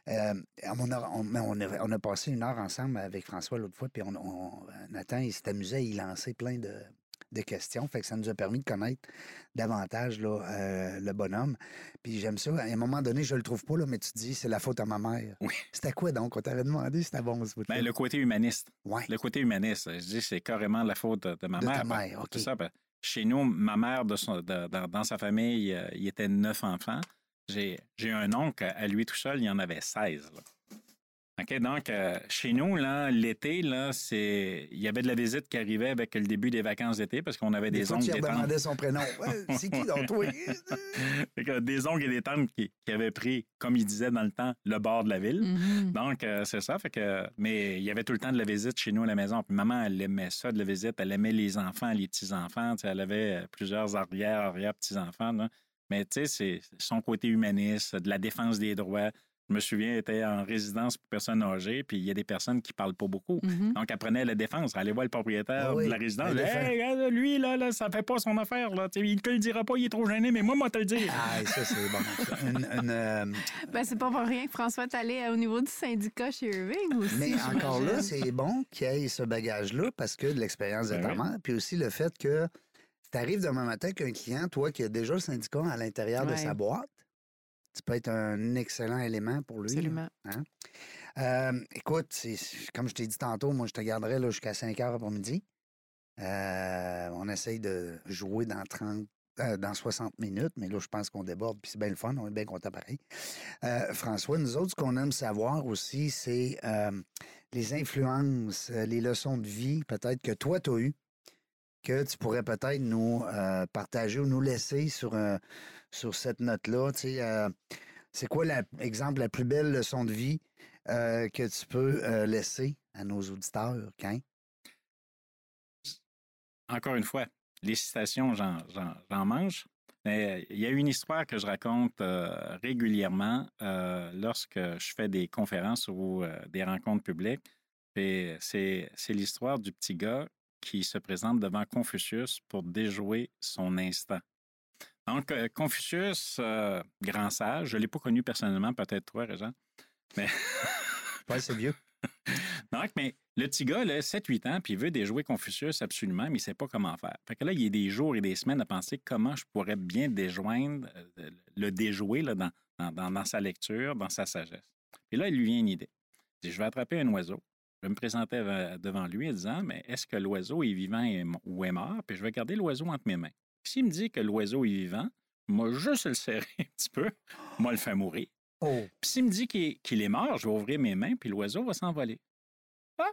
Euh, on, a, on, mais on, a, on a passé une heure ensemble avec François l'autre fois, puis on, on- Nathan, il s'est amusé à y lancer plein de, de questions. Fait que ça nous a permis de connaître davantage là, euh, le bonhomme. Puis j'aime ça. À un moment donné, je le trouve pas, là, mais tu te dis, c'est la faute à ma mère. Oui. C'était quoi donc? On t'avait demandé si c'était bon ce ben, le côté humaniste. Ouais. Le côté humaniste, je dis, c'est carrément la faute de, ma De ta mère. Ben, mère, ça. ben, chez nous, ma mère, de son- de- dans, dans sa famille, euh, il était neuf enfants. J'ai un oncle, à lui tout seul, il y en avait 16. là. OK, donc, euh, chez nous, là, l'été, là, c'est. Il y avait de la visite qui arrivait avec le début des vacances d'été parce qu'on avait Des des, oncles tantes. demandais son prénom. Ouais, c'est qui donc, toi? Des oncles et des tantes qui, qui avaient pris, comme il disait dans le temps, le bord de la ville. Mhm. Donc, euh, c'est ça. Fait que, mais il y avait tout le temps de la visite chez nous à la maison. Puis maman, elle aimait ça, de la visite. Elle aimait les enfants, les petits-enfants. Elle avait euh, plusieurs arrière, arrière petits-enfants. là. Mais tu sais, c'est son côté humaniste, de la défense des droits. Je me souviens, elle était en résidence pour personnes âgées, puis il y a des personnes qui parlent pas beaucoup. Mhm. Donc, elle prenait la défense. Elle allait voir le propriétaire Ah oui, de la résidence. elle. Hey, regarde, lui, là, là, ça fait pas son affaire. Là. Tu sais, Il te le dira pas, il est trop gêné, mais moi, moi, te le dire. Ah, ça, c'est bon. ça. Une- une, euh, Ben, c'est pas pour rien que François est allé au niveau du syndicat chez Irving aussi. Mais encore là, c'est bon qu'il y ait ce bagage-là parce que de l'expérience de Ben ta oui. mère, puis aussi le fait que tu arrives demain matin qu'un client, toi, qui a déjà le syndicat à l'intérieur de sa boîte, tu peux être un excellent élément pour lui. Absolument. Euh, écoute, comme je t'ai dit tantôt, moi, je te garderai là, jusqu'à 5 heures après-midi. Euh, on essaye de jouer dans 30, euh, dans 60 minutes, mais là, je pense qu'on déborde, puis c'est bien le fun, on est bien content pareil. Euh, François, nous autres, ce qu'on aime savoir aussi, c'est euh, les influences, les leçons de vie, peut-être que toi, tu as eu, que tu pourrais peut-être nous euh, partager ou nous laisser sur, euh, sur cette note-là. Euh, c'est quoi, la, exemple, la plus belle leçon de vie que tu peux laisser à nos auditeurs, Quin? encore une fois, les citations, j'en, mange. Mais il y a une histoire que je raconte régulièrement lorsque je fais des conférences ou des rencontres publiques. C'est l'histoire du petit gars qui se présente devant Confucius pour déjouer son instant. Donc, euh, Confucius, euh, grand sage, je ne l'ai pas connu personnellement, peut-être toi, Régent. Mais Ouais, c'est vieux. donc, mais Le petit gars, là, 7-8 ans, puis il veut déjouer Confucius absolument, mais il ne sait pas comment faire. Fait que là, il y a des jours et des semaines à penser comment je pourrais bien déjoindre, euh, le déjouer là, dans, dans- dans- dans sa lecture, dans sa sagesse. Puis là, il lui vient une idée. Il dit, je vais attraper un oiseau. Je me présenter av- devant lui en disant, mais est-ce que l'oiseau est vivant ou est mort? Puis je vais garder l'oiseau entre mes mains. S'il me dit que l'oiseau est vivant, moi, juste le serrer un petit peu, moi, le faire mourir. Oh, Puis s'il me dit qu'il est, mort, je vais ouvrir mes mains, puis l'oiseau va s'envoler. Ah!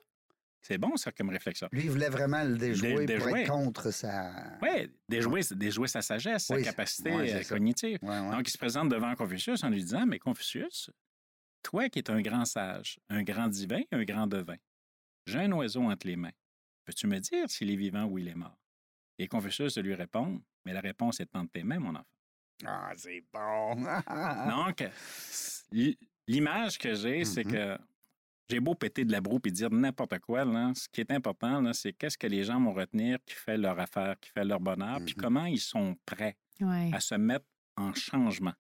C'est bon, ça, comme réflexion. lui, il voulait vraiment le déjouer Dé- pour déjouer. être contre sa... Oui, déjouer, déjouer sa sagesse, Oui, sa capacité ouais, euh, cognitive. Ouais, ouais. Donc, il se présente devant Confucius en lui disant Mais Confucius, toi qui es un grand sage, un grand divin, un grand devin, j'ai un oiseau entre les mains. Peux-tu me dire s'il est vivant ou il est mort Et Confucius lui répond Mais la réponse est entre tes mains, mon enfant. Ah, c'est bon. Donc, l'image que j'ai, c'est Mhm. que j'ai beau péter de la broue et dire n'importe quoi, là, ce qui est important, là, c'est qu'est-ce que les gens vont retenir qui fait leur affaire, qui fait leur bonheur, puis Mhm. comment ils sont prêts Ouais. à se mettre en changement.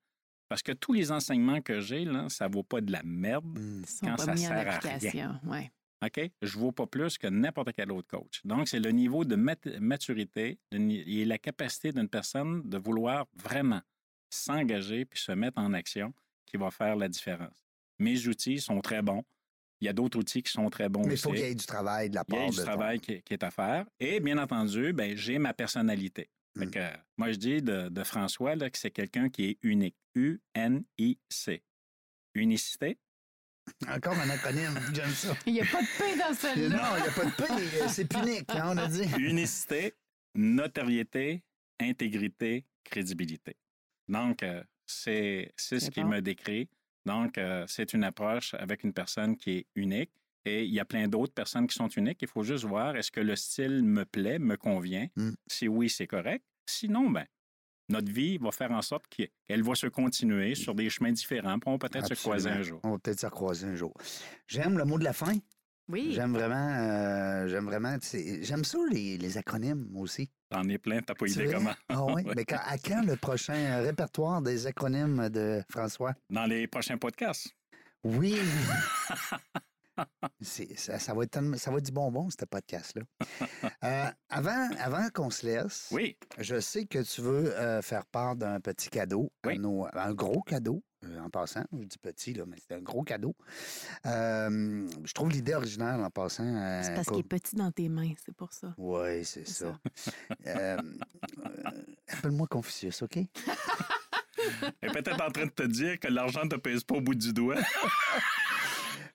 Parce que tous les enseignements que j'ai, là, ça vaut pas de la merde. Hmm. Quand pas ça sert à rien. Ouais. OK? Je vaux pas plus que n'importe quel autre coach. Donc, c'est le niveau de mat- maturité et la capacité d'une personne de vouloir vraiment s'engager puis se mettre en action qui va faire la différence. Mes outils sont très bons. Il y a d'autres outils qui sont très bons Mais il aussi. faut qu'il y ait du travail de la Il y part a de du ton- travail qui, qui est à faire. Et bien entendu, ben, j'ai ma personnalité. Fait Mm. que, moi, je dis de, de François là, que c'est quelqu'un qui est unique. U-N-I-C. Unicité? Encore un acronyme, j'aime ça. Il n'y a pas de pain dans Non, celle-là. il n'y a pas de paix, c'est punique, hein, on a dit. Unicité, notoriété, intégrité, crédibilité. Donc, euh, c'est c'est ce qui bon. me décrit. Donc, euh, c'est une approche avec une personne qui est unique. Et il y a plein d'autres personnes qui sont uniques. Il faut juste voir, est-ce que le style me plaît, me convient? Mm. Si oui, c'est correct. Sinon, ben, notre vie va faire en sorte qu'elle va se continuer sur des chemins différents. Puis on va peut-être se croiser un jour. On va peut-être se recroiser un jour. J'aime le mot de la fin. Oui. J'aime vraiment, euh, j'aime vraiment, j'aime ça les, les acronymes aussi. T'en es plein, t'as pas idée comment. Ah oui, mais quand- à quand le prochain répertoire des acronymes de François? Dans les prochains podcasts. Oui. Ça, ça va être tellement- ça va être du bonbon, ce podcast-là. Euh, avant avant qu'on se laisse, Oui, je sais que tu veux euh, faire part d'un petit cadeau, à Oui. nos- un gros cadeau, euh, en passant. Je dis petit, là, mais c'est un gros cadeau. Euh, je trouve l'idée originale en passant. euh, C'est parce qu'il est petit dans tes mains, c'est pour ça. Oui, c'est ça. Euh, euh, Appelle-moi Confucius, OK? Elle est peut-être en train de te dire que l'argent ne te pèse pas au bout du doigt.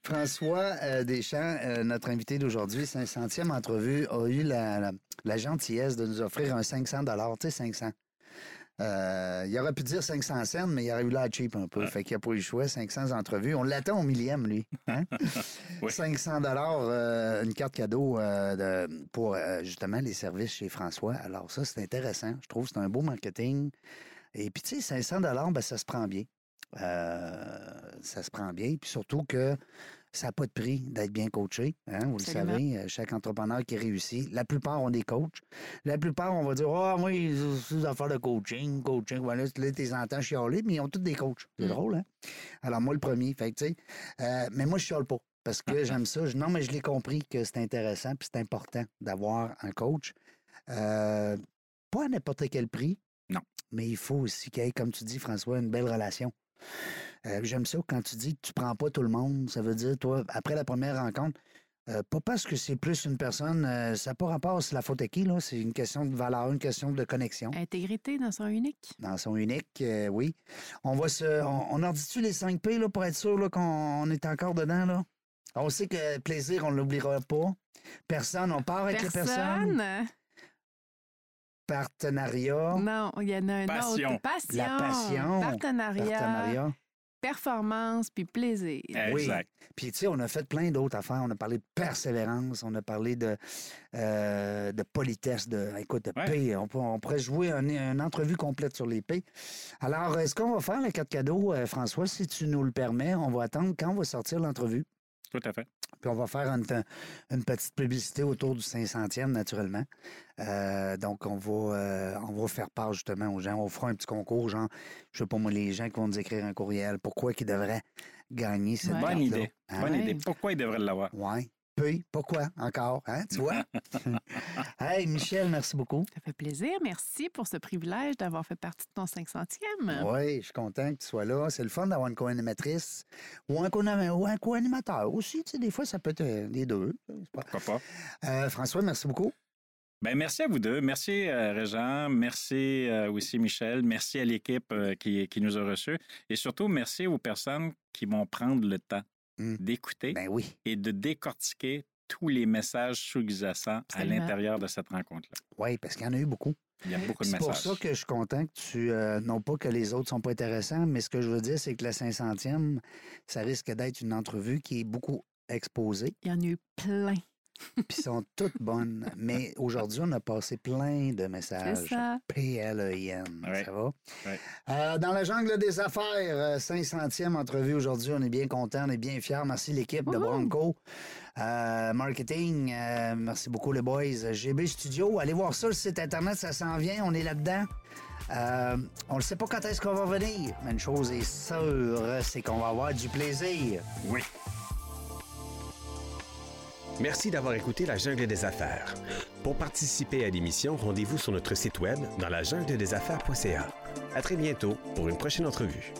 François euh, Deschamps, euh, notre invité d'aujourd'hui, 500e entrevue, a eu la, la- la gentillesse de nous offrir un 500 tu sais, 500. Euh, il aurait pu dire 500 cents, mais il aurait eu l'air cheap un peu. Fait qu'il n'a pas eu le choix. 500 entrevues. On l'attend au millième, lui. hein? Oui. 500 dollars, une carte cadeau euh, de- pour justement les services chez François. Alors ça, c'est intéressant. Je trouve que c'est un beau marketing. Et puis, tu sais, 500 dollars, ben, ça se prend bien. Euh, ça se prend bien. Puis surtout que ça n'a pas de prix d'être bien coaché. hein, vous Absolument. le savez, euh, chaque entrepreneur qui réussit, la plupart ont des coachs. La plupart, on va dire, ah, moi, c'est des affaires de coaching, coaching. Voilà, là, tu les entends chialer, mais ils ont tous des coachs. C'est Mm. drôle, hein? Alors, moi, le premier. Fait tu sais, euh, mais moi, je chiale pas. Parce que j'aime ça. Je- Non, mais je l'ai compris que c'est intéressant puis c'est important d'avoir un coach. Euh, pas à n'importe quel prix. Non. Mais il faut aussi qu'il y ait, comme tu dis, François, une belle relation. Euh, J'aime ça quand tu dis que tu prends pas tout le monde. Ça veut dire, toi, après la première rencontre, euh, pas parce que c'est plus une personne, euh, ça n'a pas rapport si la faute est qui, là? C'est une question de valeur, une question de connexion. Intégrité dans son unique. Dans son unique, euh, oui. On va se. On, on en dit-tu les 5 P là, pour être sûr qu'on on est encore dedans, là? On sait que plaisir, on ne l'oubliera pas. Personne, on part avec les personnes. Partenariat? Non, il y en a un Passion. autre. Passion. La passion. Partenariat. Partenariat. Performance puis plaisir. Oui. Exact. Puis, tu sais, on a fait plein d'autres affaires. On a parlé de persévérance, on a parlé de, euh, de politesse, de, écoute, de Ouais. paix. On, peut- on pourrait jouer un- une entrevue complète sur les paix. Alors, est-ce qu'on va faire la carte cadeau, euh, François, si tu nous le permets? On va attendre quand va sortir l'entrevue. Tout à fait. Puis on va faire une, une petite publicité autour du 500e, naturellement. Euh, donc, on va, euh, on va faire part justement aux gens. On fera un petit concours, genre, je sais pas moi, les gens qui vont nous écrire un courriel, pourquoi ils devraient gagner cette Ouais. Bonne idée. Hein? Bonne idée. Pourquoi il devrait l'avoir? Ouais. Participer. Pourquoi encore? Hein, tu vois? hey, Michel, merci beaucoup. Ça fait plaisir. Merci pour ce privilège d'avoir fait partie de ton 500e. Oui, je suis content que tu sois là. C'est le fun d'avoir une co-animatrice ou un co-animateur aussi. Tu sais, des fois, ça peut être euh, les deux. c'est pas- Pourquoi pas? Euh, François, merci beaucoup. Ben, merci à vous deux. Merci, euh, Régent. Merci euh, aussi, Michel. Merci à l'équipe euh, qui, qui nous a reçus. Et surtout, merci aux personnes qui vont prendre le temps Mm. d'écouter Ben oui. et de décortiquer tous les messages sous-jacents à l'intérieur de cette rencontre-là. Oui, parce qu'il y en a eu beaucoup. Il y a beaucoup de C'est pour messages. ça que je suis content que tu. euh, non pas que les autres sont pas intéressants, mais ce que je veux dire, c'est que la 500e, ça risque d'être une entrevue qui est beaucoup exposée, Il y en a eu plein. Puis sont toutes bonnes. Mais aujourd'hui, on a passé plein de messages. Ça. P-L-E-I-N. Ouais. Ça va? Ouais. Euh, dans la jungle des affaires, euh, 500e entrevue aujourd'hui. On est bien content, on est bien fiers. Merci l'équipe de! Bronco. Euh, marketing, euh, merci beaucoup les boys. GB Studio, allez voir ça, le site internet, ça s'en vient, on est là-dedans. Euh, on ne sait pas quand est-ce qu'on va venir, mais une chose est sûre, c'est qu'on va avoir du plaisir. Oui. Merci d'avoir écouté La Jungle des Affaires. Pour participer à l'émission, rendez-vous sur notre site web dans la jungle des affaires.ca. À très bientôt pour une prochaine entrevue.